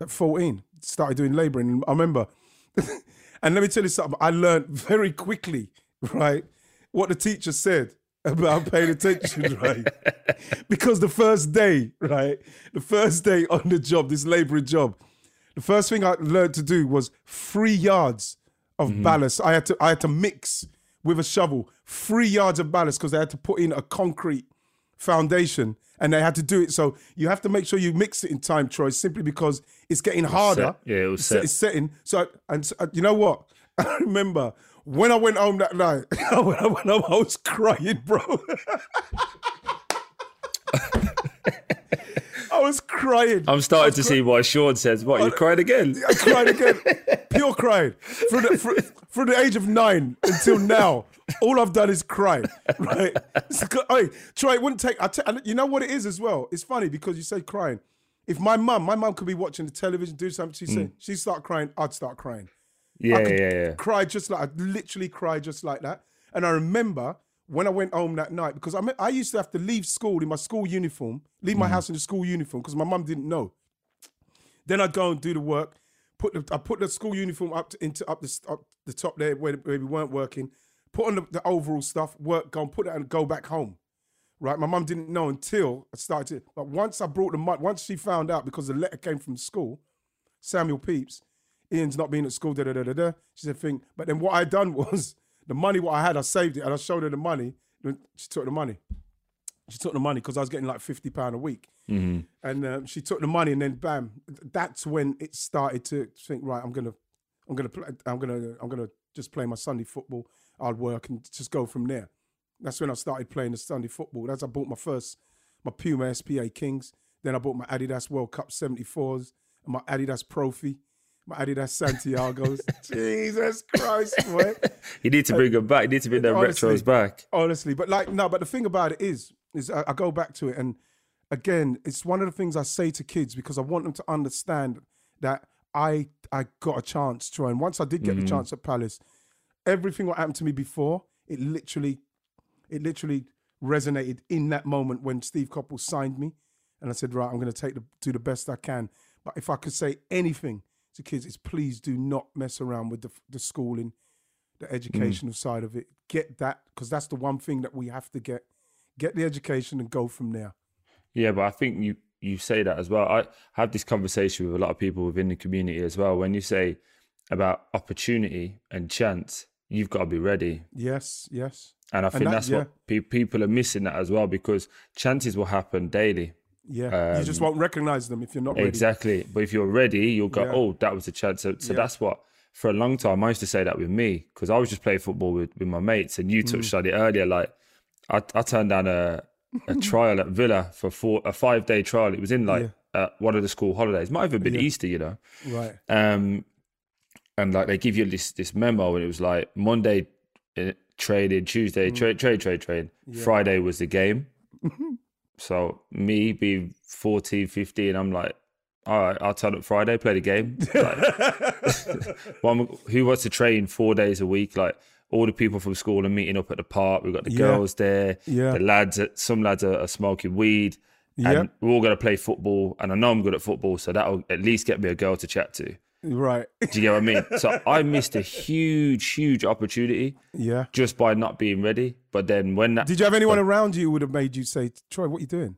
Speaker 2: at 14. Started doing labouring. And I remember, and let me tell you something, I learned very quickly, right, what the teacher said about paying attention, right? because the first day, right, the first day on the job, this labouring job, the first thing I learned to do was three yards of ballast. I had to I had to mix with a shovel three yards of ballast because they had to put in a concrete foundation and they had to do it. So you have to make sure you mix it in time, Troy, simply because it's getting harder.
Speaker 1: Yeah, it was
Speaker 2: It's,
Speaker 1: set.
Speaker 2: it's setting. So and so- uh, you know what? I remember when I went home that night. when I went home, I was crying, bro. I was crying.
Speaker 1: I'm starting to see why Shaun says, "What you cried again?"
Speaker 2: I cried again, pure crying. From the, from, from the age of nine until now, all I've done is cry. Right? Hey, Troy, it wouldn't take. I te- you know what it is as well. It's funny because you say crying. If my mum, my mum could be watching the television, do something, she said mm. she start crying, I'd start crying.
Speaker 1: Yeah,
Speaker 2: could
Speaker 1: yeah, yeah.
Speaker 2: Cried just like I literally cry just like that. And I remember when I went home that night because I me- I used to have to leave school in my school uniform, leave my mm. house in the school uniform because my mum didn't know. Then I'd go and do the work. Put the, I put the school uniform up to, into up the up the top there where, where we weren't working. Put on the, the overall stuff, work, go and put it and go back home. Right, my mum didn't know until I started. To, but once I brought the money, once she found out because the letter came from school, Samuel Pepys, Ian's not being at school, da da da da da. She said, think. But then what I done was the money what I had, I saved it, and I showed her the money. Then She took the money. She took the money because I was getting like fifty pound a week, and um, she took the money, and then bam, that's when it started to think. Right, I'm gonna, I'm gonna, play, I'm gonna, I'm gonna just play my Sunday football. I'll work and just go from there. That's when I started playing the Sunday football. That's I bought my first, my Puma SPA Kings. Then I bought my Adidas World Cup 74s and my Adidas Profi, my Adidas Santiago's. Jesus Christ, boy.
Speaker 1: You need to bring them back. You need to bring their
Speaker 2: Honestly.
Speaker 1: retros back.
Speaker 2: Honestly, but like no, but the thing about it is, is I, I go back to it, and again, it's one of the things I say to kids because I want them to understand that I I got a chance, to, and once I did get the mm. chance at Palace, everything what happened to me before, it literally, it literally resonated in that moment when Steve Coppell signed me, and I said, right, I'm going to take the do the best I can. But if I could say anything to kids, it's please do not mess around with the the schooling the mm. educational side of it. Get that because that's the one thing that we have to get. Get the education and go from there.
Speaker 1: Yeah, but I think you you say that as well. I have this conversation with a lot of people within the community as well. When you say about opportunity and chance, you've got to be ready.
Speaker 2: Yes, yes,
Speaker 1: And I think
Speaker 2: that-
Speaker 1: that's
Speaker 2: yeah.
Speaker 1: what pe- people are missing that as well because chances will happen daily.
Speaker 2: yeah. you just won't recognize them if you're not ready.
Speaker 1: Exactly. But if you're ready, you'll go,
Speaker 2: Yeah.
Speaker 1: oh, that was a chance. So, so
Speaker 2: Yeah.
Speaker 1: that's what, for a long time, I used to say that with me because I was just playing football with, with my mates. And you
Speaker 2: Mm.
Speaker 1: touched on it earlier. Like, I, I turned down a, a trial at Villa for four, a five day trial. It was in like uh, one of the school holidays. Might have been Easter, you know.
Speaker 2: Right.
Speaker 1: Um, and like they give you this this memo, and it was like Monday uh, trading, Tuesday
Speaker 2: Mm.
Speaker 1: trade, trade, trade, trade. Friday was the game. so me being 14, 15, I'm like, all right, I'll turn up Friday, play the game. Like, one, who wants to train four days a week? Like all the people from school are meeting up at the park. We've got the
Speaker 2: Yeah.
Speaker 1: girls there.
Speaker 2: Yeah.
Speaker 1: The lads, some lads are, are smoking weed.
Speaker 2: Yeah.
Speaker 1: And we're all going to play football. And I know I'm good at football. So that'll at least get me a girl to chat to.
Speaker 2: Right.
Speaker 1: Do you get what I mean? So I missed a huge, huge opportunity
Speaker 2: yeah.
Speaker 1: just by not being ready. But then when that
Speaker 2: Did you have anyone around you who would have made you say, Troy, what are you doing?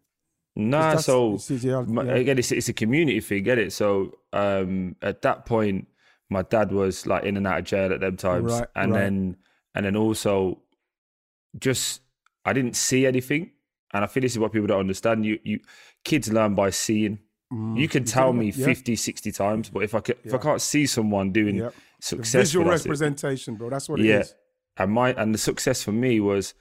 Speaker 1: nah, so
Speaker 2: yeah.
Speaker 1: again, it's it's a community thing, get it? So um, at that point, my dad was like in and out of jail at them times,
Speaker 2: Right,
Speaker 1: and
Speaker 2: right.
Speaker 1: then and then also just I didn't see anything, and I think this is what people don't understand. You you kids learn by seeing. You can tell me
Speaker 2: Mm, yeah.
Speaker 1: 50, 60 times, but if I can, if I can't see someone doing
Speaker 2: Yep.
Speaker 1: successful,
Speaker 2: Visual
Speaker 1: that's it.
Speaker 2: representation, bro. That's what it
Speaker 1: Yeah.
Speaker 2: is.
Speaker 1: and my and the success for me was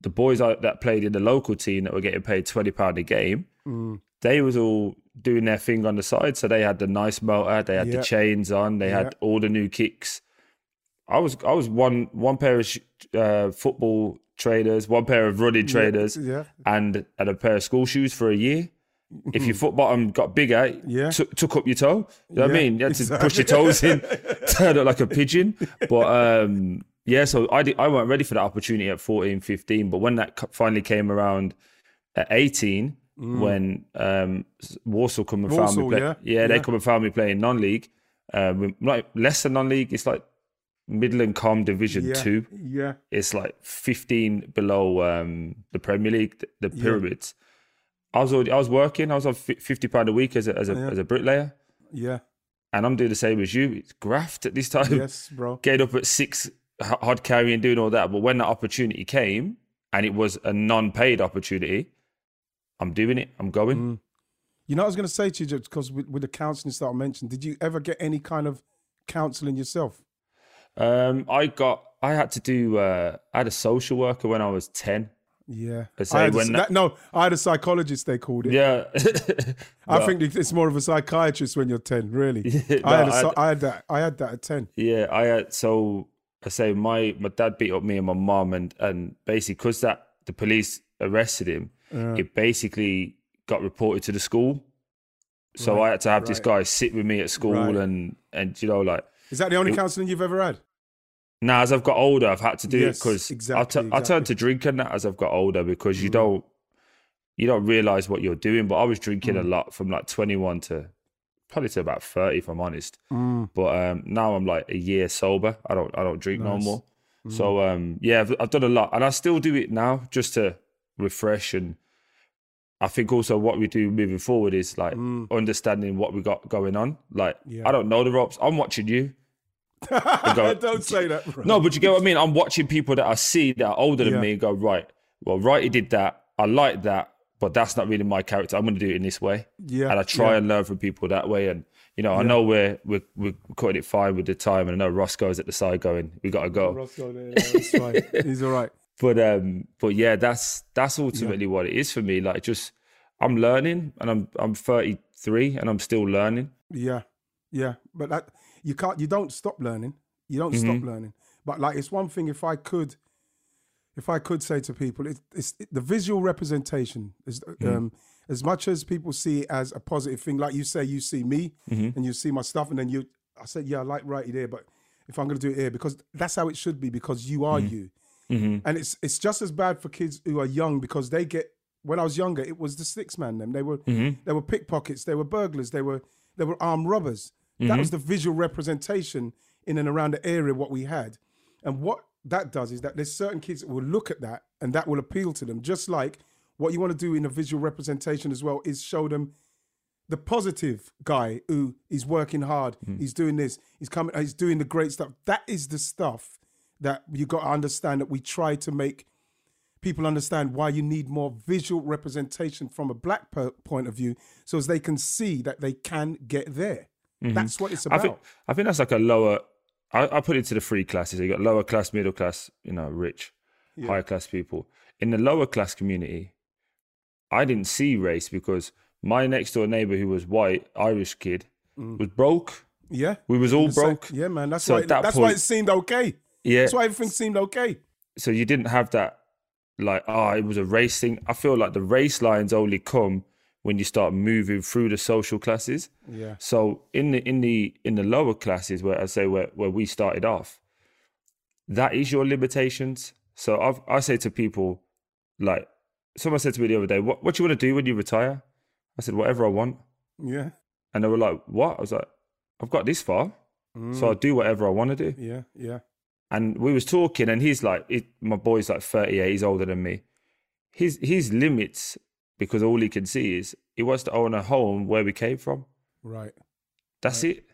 Speaker 1: the boys I, that played in the local team that were getting paid twenty pound a game.
Speaker 2: Mm.
Speaker 1: They was all doing their thing on the side, so they had the nice motor, they had
Speaker 2: Yeah.
Speaker 1: the chains on, they
Speaker 2: Yeah.
Speaker 1: had all the new kicks. I was I was one one pair of sh- uh, football traders, one pair of running traders,
Speaker 2: Yeah.
Speaker 1: and and a pair of school shoes for a year. If your foot bottom got bigger,
Speaker 2: Yeah.
Speaker 1: took took up your toe. You know what I mean? You had to push your toes in, turn it like a pigeon. But um, yeah, so I did, I weren't ready for that opportunity at 14, 15. But when that finally came around at 18, when um, Walsall come and found me,
Speaker 2: Mm. Walsall,
Speaker 1: play,
Speaker 2: yeah.
Speaker 1: they
Speaker 2: Yeah.
Speaker 1: come and found me playing non-league, um, like less than non-league. It's like Midland Com Division
Speaker 2: Yeah.
Speaker 1: Two
Speaker 2: Yeah.
Speaker 1: it's like 15 below um, the Premier League, the pyramids. I was already, I was working. I was on 50 pound a week as a as a, as a bricklayer,
Speaker 2: Yeah.
Speaker 1: and I'm doing the same as you. It's graft at this time.
Speaker 2: Yes, bro.
Speaker 1: Getting up at six, hard carrying, doing all that. But when that opportunity came, and it was a non-paid opportunity, I'm doing it. I'm going.
Speaker 2: Mm. You know, what I was going to say to you just because with, with the counselling that I mentioned, did you ever get any kind of counselling yourself?
Speaker 1: Um, I got. I had to do. Uh, I had a social worker when I was 10.
Speaker 2: Yeah.
Speaker 1: I say
Speaker 2: I had a- that- no, I had a psychologist. They called it.
Speaker 1: Yeah.
Speaker 2: I think it's more of a psychiatrist when you're ten. Really,
Speaker 1: Yeah,
Speaker 2: I, had
Speaker 1: no,
Speaker 2: a,
Speaker 1: I had-
Speaker 2: I had that. I had that at ten.
Speaker 1: Yeah, I had so I say my my dad beat up me and my mom and and basically because that the police arrested him, uh. it basically got reported to the school. So I had to have this guy sit with me at school
Speaker 2: Right.
Speaker 1: and and you know like
Speaker 2: Is that the only counselling you've ever had?
Speaker 1: Now as I've got older I've had to do
Speaker 2: Yes,
Speaker 1: it because
Speaker 2: exactly,
Speaker 1: I, t- I turned to drinking that as I've got older because
Speaker 2: Mm.
Speaker 1: you don't you don't realize what you're doing. But I was drinking
Speaker 2: Mm.
Speaker 1: a lot from like 21 to probably to about 30 if I'm honest.
Speaker 2: Mm.
Speaker 1: But um, now I'm like a year sober. I don't I don't drink no
Speaker 2: Nice.
Speaker 1: more. So um, yeah, I've, I've done a lot, and I still do it now just to refresh. And I think also what we do moving forward is like understanding what we got going on. Like
Speaker 2: Yeah.
Speaker 1: I don't know the ropes. I'm watching you. Go-
Speaker 2: Don't say that. Bro.
Speaker 1: No, but you get what I mean. I'm watching people that I see that are older than
Speaker 2: Yeah.
Speaker 1: me go right. Well, right, he did that. I like that, but that's not really my character. I'm going to do it in this way.
Speaker 2: Yeah,
Speaker 1: and I try
Speaker 2: yeah.
Speaker 1: and learn from people that way. And you know, I know we're we're we're cutting it fine with the time, and I know Roscoe's at the side going, "We got to go."
Speaker 2: Roscoe that's fine. He's all right.
Speaker 1: but um, but yeah, that's that's ultimately what it is for me. Like, just I'm learning, and I'm I'm 33, and I'm still learning.
Speaker 2: Yeah, yeah, but that you can't. You don't stop learning. You don't
Speaker 1: Mm-hmm.
Speaker 2: stop learning. But like, it's one thing if I could, if I could say to people, it, it's it, the visual representation is
Speaker 1: Mm-hmm.
Speaker 2: um, as much as people see it as a positive thing. Like you say, you see me
Speaker 1: Mm-hmm.
Speaker 2: and you see my stuff, and then you, I said, yeah, I like writing there, but if I'm going to do it here, because that's how it should be, because you are
Speaker 1: Mm-hmm.
Speaker 2: you, and it's it's just as bad for kids who are young because they get. When I was younger, it was the six man. Them they were
Speaker 1: Mm-hmm.
Speaker 2: they were pickpockets, they were burglars, they were they were armed robbers.
Speaker 1: Mm-hmm.
Speaker 2: That was the visual representation in and around the area what we had. And what that does is that there's certain kids that will look at that and that will appeal to them. Just like what you want to do in a visual representation as well is show them the positive guy who is working hard, he's doing this, he's coming, he's doing the great stuff. That is the stuff that you got to understand that we try to make people understand why you need more visual representation from a black per- point of view so as they can see that they can get there. That's what it's
Speaker 1: I
Speaker 2: about.
Speaker 1: think I think that's like a lower. I, I put it to the three classes. You got lower class, middle class, you know, rich, higher class people. In the lower class community, I didn't see race because my next door neighbor, who was white, Irish kid, was broke.
Speaker 2: yeah.
Speaker 1: We was all
Speaker 2: Mm.
Speaker 1: Broke.
Speaker 2: Yeah, man. That's
Speaker 1: So
Speaker 2: why
Speaker 1: at that
Speaker 2: that's why it seemed okay.
Speaker 1: Yeah.
Speaker 2: That's why everything seemed okay.
Speaker 1: so you didn't have that like ah it was a race thing i feel like the race lines only come when you start moving through the social classes
Speaker 2: Yeah.
Speaker 1: so in the in the in the lower classes where i say where, where we started off that is your limitations so I've, i say to people like someone said to me the other day what, what do you want to do when you retire i said whatever i want
Speaker 2: Yeah.
Speaker 1: and they were like what i was like i've got this far so mm. i'll do whatever i want to do
Speaker 2: Yeah. Yeah.
Speaker 1: and we was talking and he's like it, my boy's like 38 he's older than me his his limits because all he can see is he wants to own a home where we came from
Speaker 2: Right.
Speaker 1: that's it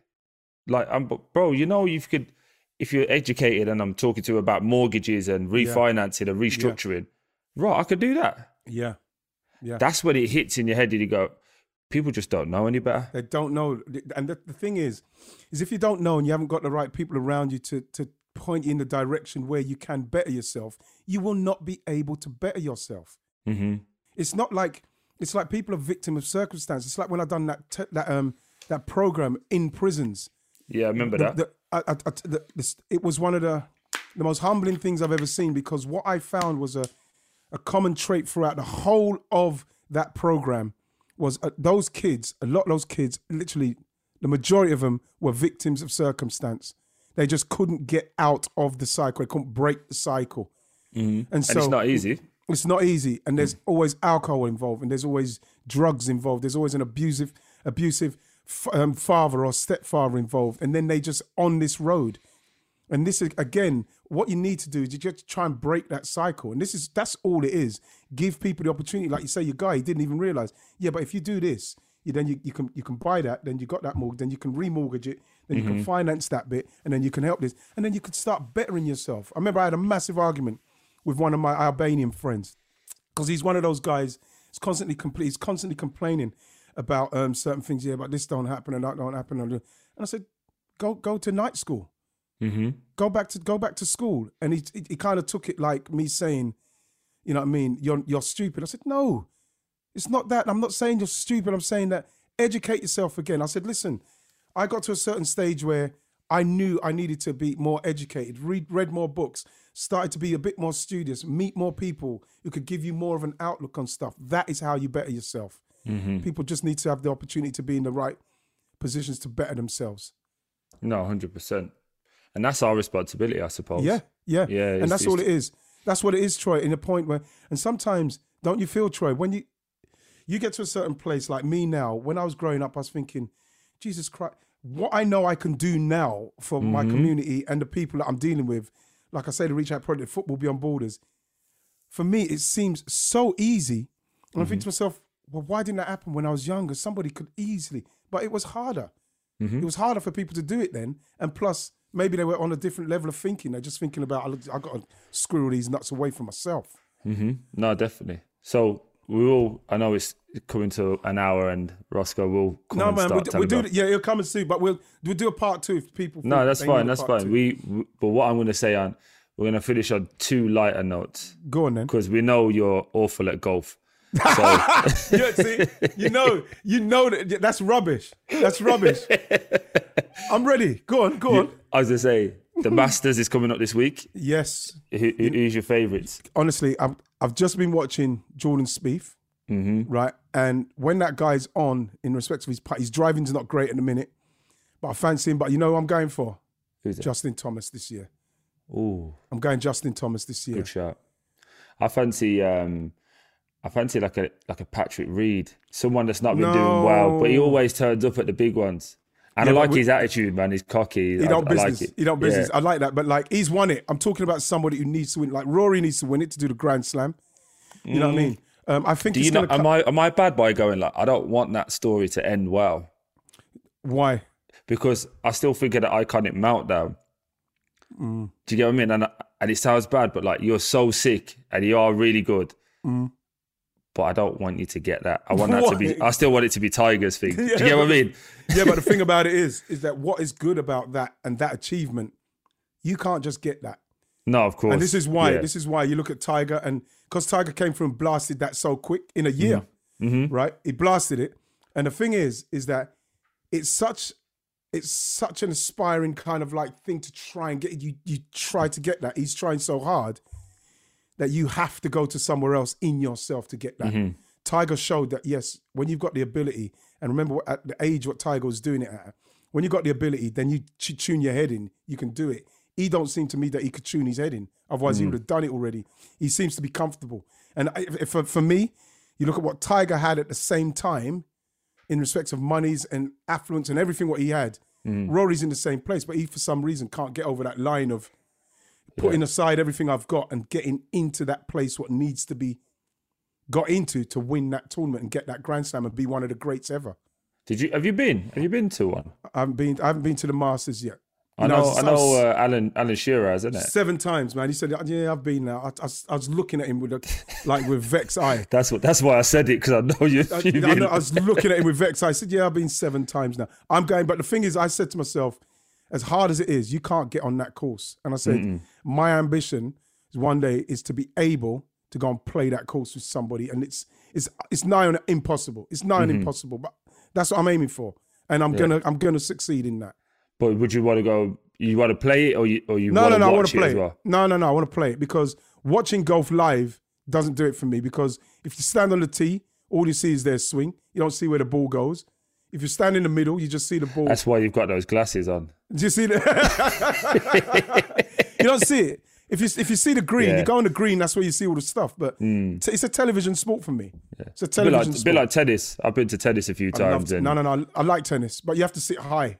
Speaker 1: like i'm bro you know you could if you're educated and i'm talking to you about mortgages and refinancing and restructuring right i could do that
Speaker 2: Yeah. Yeah.
Speaker 1: that's when it hits in your head and you go people just don't know any better
Speaker 2: They don't know. And the, the thing is, is if you don't know and you haven't got the right people around you to, to point you in the direction where you can better yourself, you will not be able to better yourself.
Speaker 1: hmm
Speaker 2: It's not like it's like people are victim of circumstance. It's like when I done that te- that um that program in prisons.
Speaker 1: yeah I remember
Speaker 2: The-
Speaker 1: that
Speaker 2: the- I- I- the- this- it was one of the the most humbling things I've ever seen because what I found was a a common trait throughout the whole of that program was uh, those kids, a lot of those kids, literally the majority of them were victims of circumstance. They just couldn't get out of the cycle. They couldn't break the cycle. And so
Speaker 1: and it's not easy
Speaker 2: it's not easy, and there's always alcohol involved, and there's always drugs involved. There's always an abusive, abusive f- um, father or stepfather involved, and then they just on this road. And this is again, what you need to do is you just try and break that cycle. And this is that's all it is. Give people the opportunity, like you say, your guy he didn't even realize. Yeah, but if you do this, you then you, you can you can buy that, then you got that mortgage, then you can remortgage it, then you can finance that bit, and then you can help this, and then you could start bettering yourself. I remember I had a massive argument with one of my Albanian friends because he's one of those guys. He's constantly compl- He's constantly complaining about um, certain things. Yeah, but this don't happen and that don't happen. And I said, go go to night school.
Speaker 1: hmm
Speaker 2: Go back to go back to school. And he he, he kind of took it like me saying, you know what I mean? You're you're stupid. I said, no, it's not that. I'm not saying you're stupid. I'm saying that educate yourself again. I said, listen, I got to a certain stage where I knew I needed to be more educated, read read more books, started to be a bit more studious, meet more people who could give you more of an outlook on stuff. That is how you better yourself. Mm-hmm. People just need to have the opportunity to be in the right positions to better themselves.
Speaker 1: no 100% and that's our responsibility i suppose
Speaker 2: Yeah, yeah,
Speaker 1: Yeah,
Speaker 2: And that's all it is. That's what it is, Troy. In a point where, and sometimes, don't you feel, Troy, when you you get to a certain place, like me now. When I was growing up, I was thinking, Jesus Christ, what I know I can do now for my
Speaker 1: Mm-hmm.
Speaker 2: community and the people that I'm dealing with. Like I say, the Reach Out Project, Football Beyond Borders. For me, it seems so easy, and I think to
Speaker 1: Mm-hmm.
Speaker 2: myself, well, why didn't that happen when I was younger? Somebody could easily, but it was harder.
Speaker 1: Mm-hmm.
Speaker 2: It was harder for people to do it then, and plus, maybe they were on a different level of thinking. They're just thinking about, I got to squirrel these nuts away from myself.
Speaker 1: hmm No, definitely. So we will. I know it's coming to an hour, and Roscoe will come
Speaker 2: No,
Speaker 1: and
Speaker 2: man,
Speaker 1: start
Speaker 2: we, we
Speaker 1: telling
Speaker 2: do.
Speaker 1: about-
Speaker 2: Yeah, he'll come soon, but we'll we'll do a part two if people.
Speaker 1: No, that's fine. That's fine.
Speaker 2: two.
Speaker 1: We, but what I'm going to say on we're gonna finish on two lighter notes
Speaker 2: Go on then.
Speaker 1: because we know you're awful at golf. So
Speaker 2: yeah, see, you know, you know that that's rubbish. That's rubbish. I'm ready. Go on, go on.
Speaker 1: I was gonna say the Masters is coming up this week.
Speaker 2: Yes,
Speaker 1: Who, who- who's your favourites?
Speaker 2: honestly, I've I've just been watching Jordan Spieth,
Speaker 1: Mm-hmm.
Speaker 2: right? And when that guy's on, in respect of his putt, his driving's not great at the minute, but I fancy him. But you know, who I'm going for
Speaker 1: Who's it?
Speaker 2: Justin Thomas this year.
Speaker 1: Oh,
Speaker 2: I'm going Justin Thomas this year.
Speaker 1: good shot. I fancy um I fancy like a like a Patrick Reed, someone that's not been doing well, but he always turns up at the big ones. And I
Speaker 2: Yeah,
Speaker 1: like
Speaker 2: we-
Speaker 1: his attitude, man. He's cocky.
Speaker 2: He
Speaker 1: I,
Speaker 2: don't
Speaker 1: I like
Speaker 2: business.
Speaker 1: it.
Speaker 2: he don't business.
Speaker 1: Yeah.
Speaker 2: I like that. But like he's won it. I'm talking about somebody who needs to win. Like Rory needs to win it to do the Grand Slam. You know what I mean? Um, I think
Speaker 1: Mm. Do you know? Am I am I bad by going like I don't want that story to end well
Speaker 2: Why?
Speaker 1: because I still think of the iconic meltdown.
Speaker 2: Mm.
Speaker 1: Do you get what I mean? And and it sounds bad, but like you're so sick and you are really good.
Speaker 2: Mm.
Speaker 1: But I don't want you to get that. I want that to be. I still want it to be Tigers thing. Do you get what I mean?
Speaker 2: yeah, but the thing about it is, is that what is good about that and that achievement, you can't just get that.
Speaker 1: No, of course.
Speaker 2: And this is why.
Speaker 1: Yeah.
Speaker 2: This is why you look at Tiger and because Tiger came through and blasted that so quick in a year,
Speaker 1: Mm-hmm.
Speaker 2: right? He blasted it, and the thing is, is that it's such, it's such an aspiring kind of like thing to try and get. You you try to get that. He's trying so hard that you have to go to somewhere else in yourself to get that.
Speaker 1: Mm-hmm.
Speaker 2: Tiger showed that yes, when you've got the ability, and remember what, at the age what Tiger was doing it at, when you got the ability, then you t- tune your head in. You can do it. He don't seem to me that he could tune his head in. Otherwise, he would have done it already. He seems to be comfortable. And I- if, for, for me, you look at what Tiger had at the same time, in respects of monies and affluence and everything what he had. Rory's in the same place, but he for some reason can't get over that line of putting aside everything I've got and getting into that place what needs to be got into to win that tournament and get that Grand Slam and be one of the greats ever.
Speaker 1: Did you have you been? Have you been to one?
Speaker 2: I haven't been. I haven't been to the Masters yet.
Speaker 1: I
Speaker 2: You
Speaker 1: know.
Speaker 2: was-
Speaker 1: I know. Uh, Alan Alan Shearer, isn't it?
Speaker 2: seven times, man. He said, "Yeah, I've been now." I, I was- I was looking at him with a, like with vex eye.
Speaker 1: That's what. That's why I said it because I know you.
Speaker 2: I, I know- I was looking at him with vex. eye. I said, "Yeah, I've been seven times now. I'm going." But the thing is, I said to myself, as hard as it is, you can't get on that course. And I said, my ambition is one day is to be able to go and play that course with somebody, and it's it's it's nigh on impossible. It's nigh on mm-hmm. impossible, but that's what I'm aiming for, and I'm gonna I'm gonna succeed in that.
Speaker 1: But would you want to go? You want to play it, or you or you
Speaker 2: No, no, no. I want to play it.
Speaker 1: well?
Speaker 2: No, no, no. I want to play it because watching golf live doesn't do it for me. Because if you stand on the tee, all you see is their swing. You don't see where the ball goes. If you stand in the middle, you just see the ball.
Speaker 1: That's why you've got those glasses on.
Speaker 2: Do you see the? you don't see it. If you if you see the green,
Speaker 1: Yeah.
Speaker 2: you go on the green. That's where you see all the stuff. But hmm. t- it's a television sport for me. It's a
Speaker 1: A bit
Speaker 2: television
Speaker 1: like, a bit like tennis. I've been to tennis a few
Speaker 2: I
Speaker 1: times, and
Speaker 2: no, no, no. I like tennis, but you have to sit high.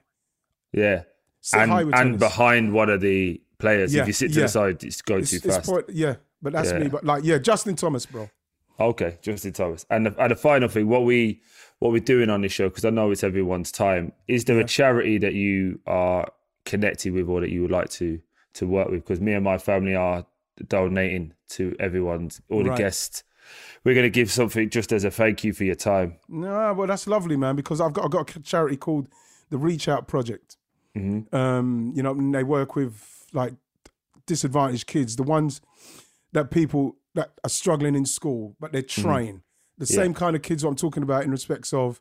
Speaker 1: yeah,
Speaker 2: Sit
Speaker 1: and
Speaker 2: high with
Speaker 1: and
Speaker 2: tennis.
Speaker 1: behind one of the players.
Speaker 2: Yeah,
Speaker 1: if you sit to
Speaker 2: yeah.
Speaker 1: the side, it's going
Speaker 2: It's,
Speaker 1: too fast.
Speaker 2: yeah, but that's
Speaker 1: Yeah.
Speaker 2: me. But like, yeah, Justin Thomas, bro.
Speaker 1: Okay, Justin Thomas. And the, and the final thing, what we what we're doing on this show, because I know it's everyone's time. Is there a charity that you are connected with, or that you would like to to work with? Because me and my family are donating to everyone's all the
Speaker 2: Right.
Speaker 1: guests. We're going to give something just as a thank you for your time.
Speaker 2: No, well, that's lovely, man. Because I've got I've got a charity called the Reach Out Project. Um, you know, and they work with like disadvantaged kids, the ones that people that are struggling in school, but they're trying. The same kind of kids I'm talking about in respects of,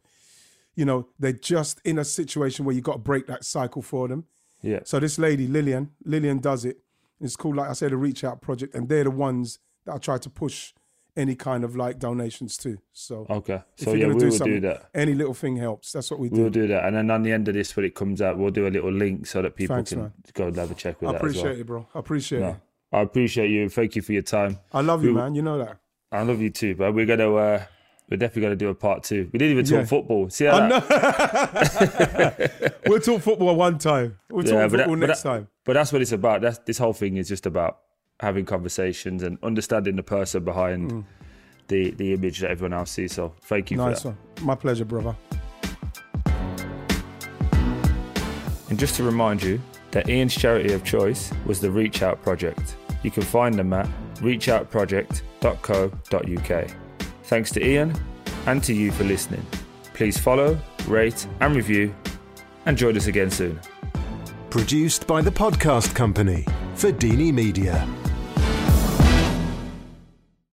Speaker 2: you know, they're just in a situation where you got to break that cycle for them.
Speaker 1: Yeah.
Speaker 2: So this lady, Lillian, Lillian does it. It's called, like I said, a reach out project, and they're the ones that I try to push any kind of like donations to. So
Speaker 1: Okay.
Speaker 2: if
Speaker 1: So
Speaker 2: you're
Speaker 1: yeah, we will do that.
Speaker 2: Any little thing helps. That's what we do.
Speaker 1: We'll
Speaker 2: do.
Speaker 1: do that, and then on the end of this, when it comes out, we'll do a little link so that people
Speaker 2: Thanks,
Speaker 1: can
Speaker 2: man.
Speaker 1: go and have a check with
Speaker 2: I
Speaker 1: that as
Speaker 2: appreciate
Speaker 1: well.
Speaker 2: it, bro. I appreciate
Speaker 1: No,
Speaker 2: it.
Speaker 1: I appreciate you. Thank you for your time.
Speaker 2: I love you,
Speaker 1: We-
Speaker 2: man. You know that.
Speaker 1: I love you too, but we're gonna uh, we're definitely gonna do a part two. We didn't even talk
Speaker 2: Yeah.
Speaker 1: football. See how
Speaker 2: I
Speaker 1: that?
Speaker 2: We'll talk football one time. We'll talk
Speaker 1: Yeah, that-
Speaker 2: football
Speaker 1: but
Speaker 2: next
Speaker 1: that-
Speaker 2: time.
Speaker 1: But that's what it's about. That's this whole thing is just about having conversations and understanding the person behind the the image that everyone else sees. So thank you
Speaker 2: Mm. Nice one. My pleasure, brother.
Speaker 1: And just to remind you that Ian's charity of choice was the Reach Out Project. You can find them at reachoutproject.co.uk. Thanks to Ian and to you for listening. Please follow, rate, and review, and join us again soon.
Speaker 3: Produced by the Podcast Company. for Dini Media.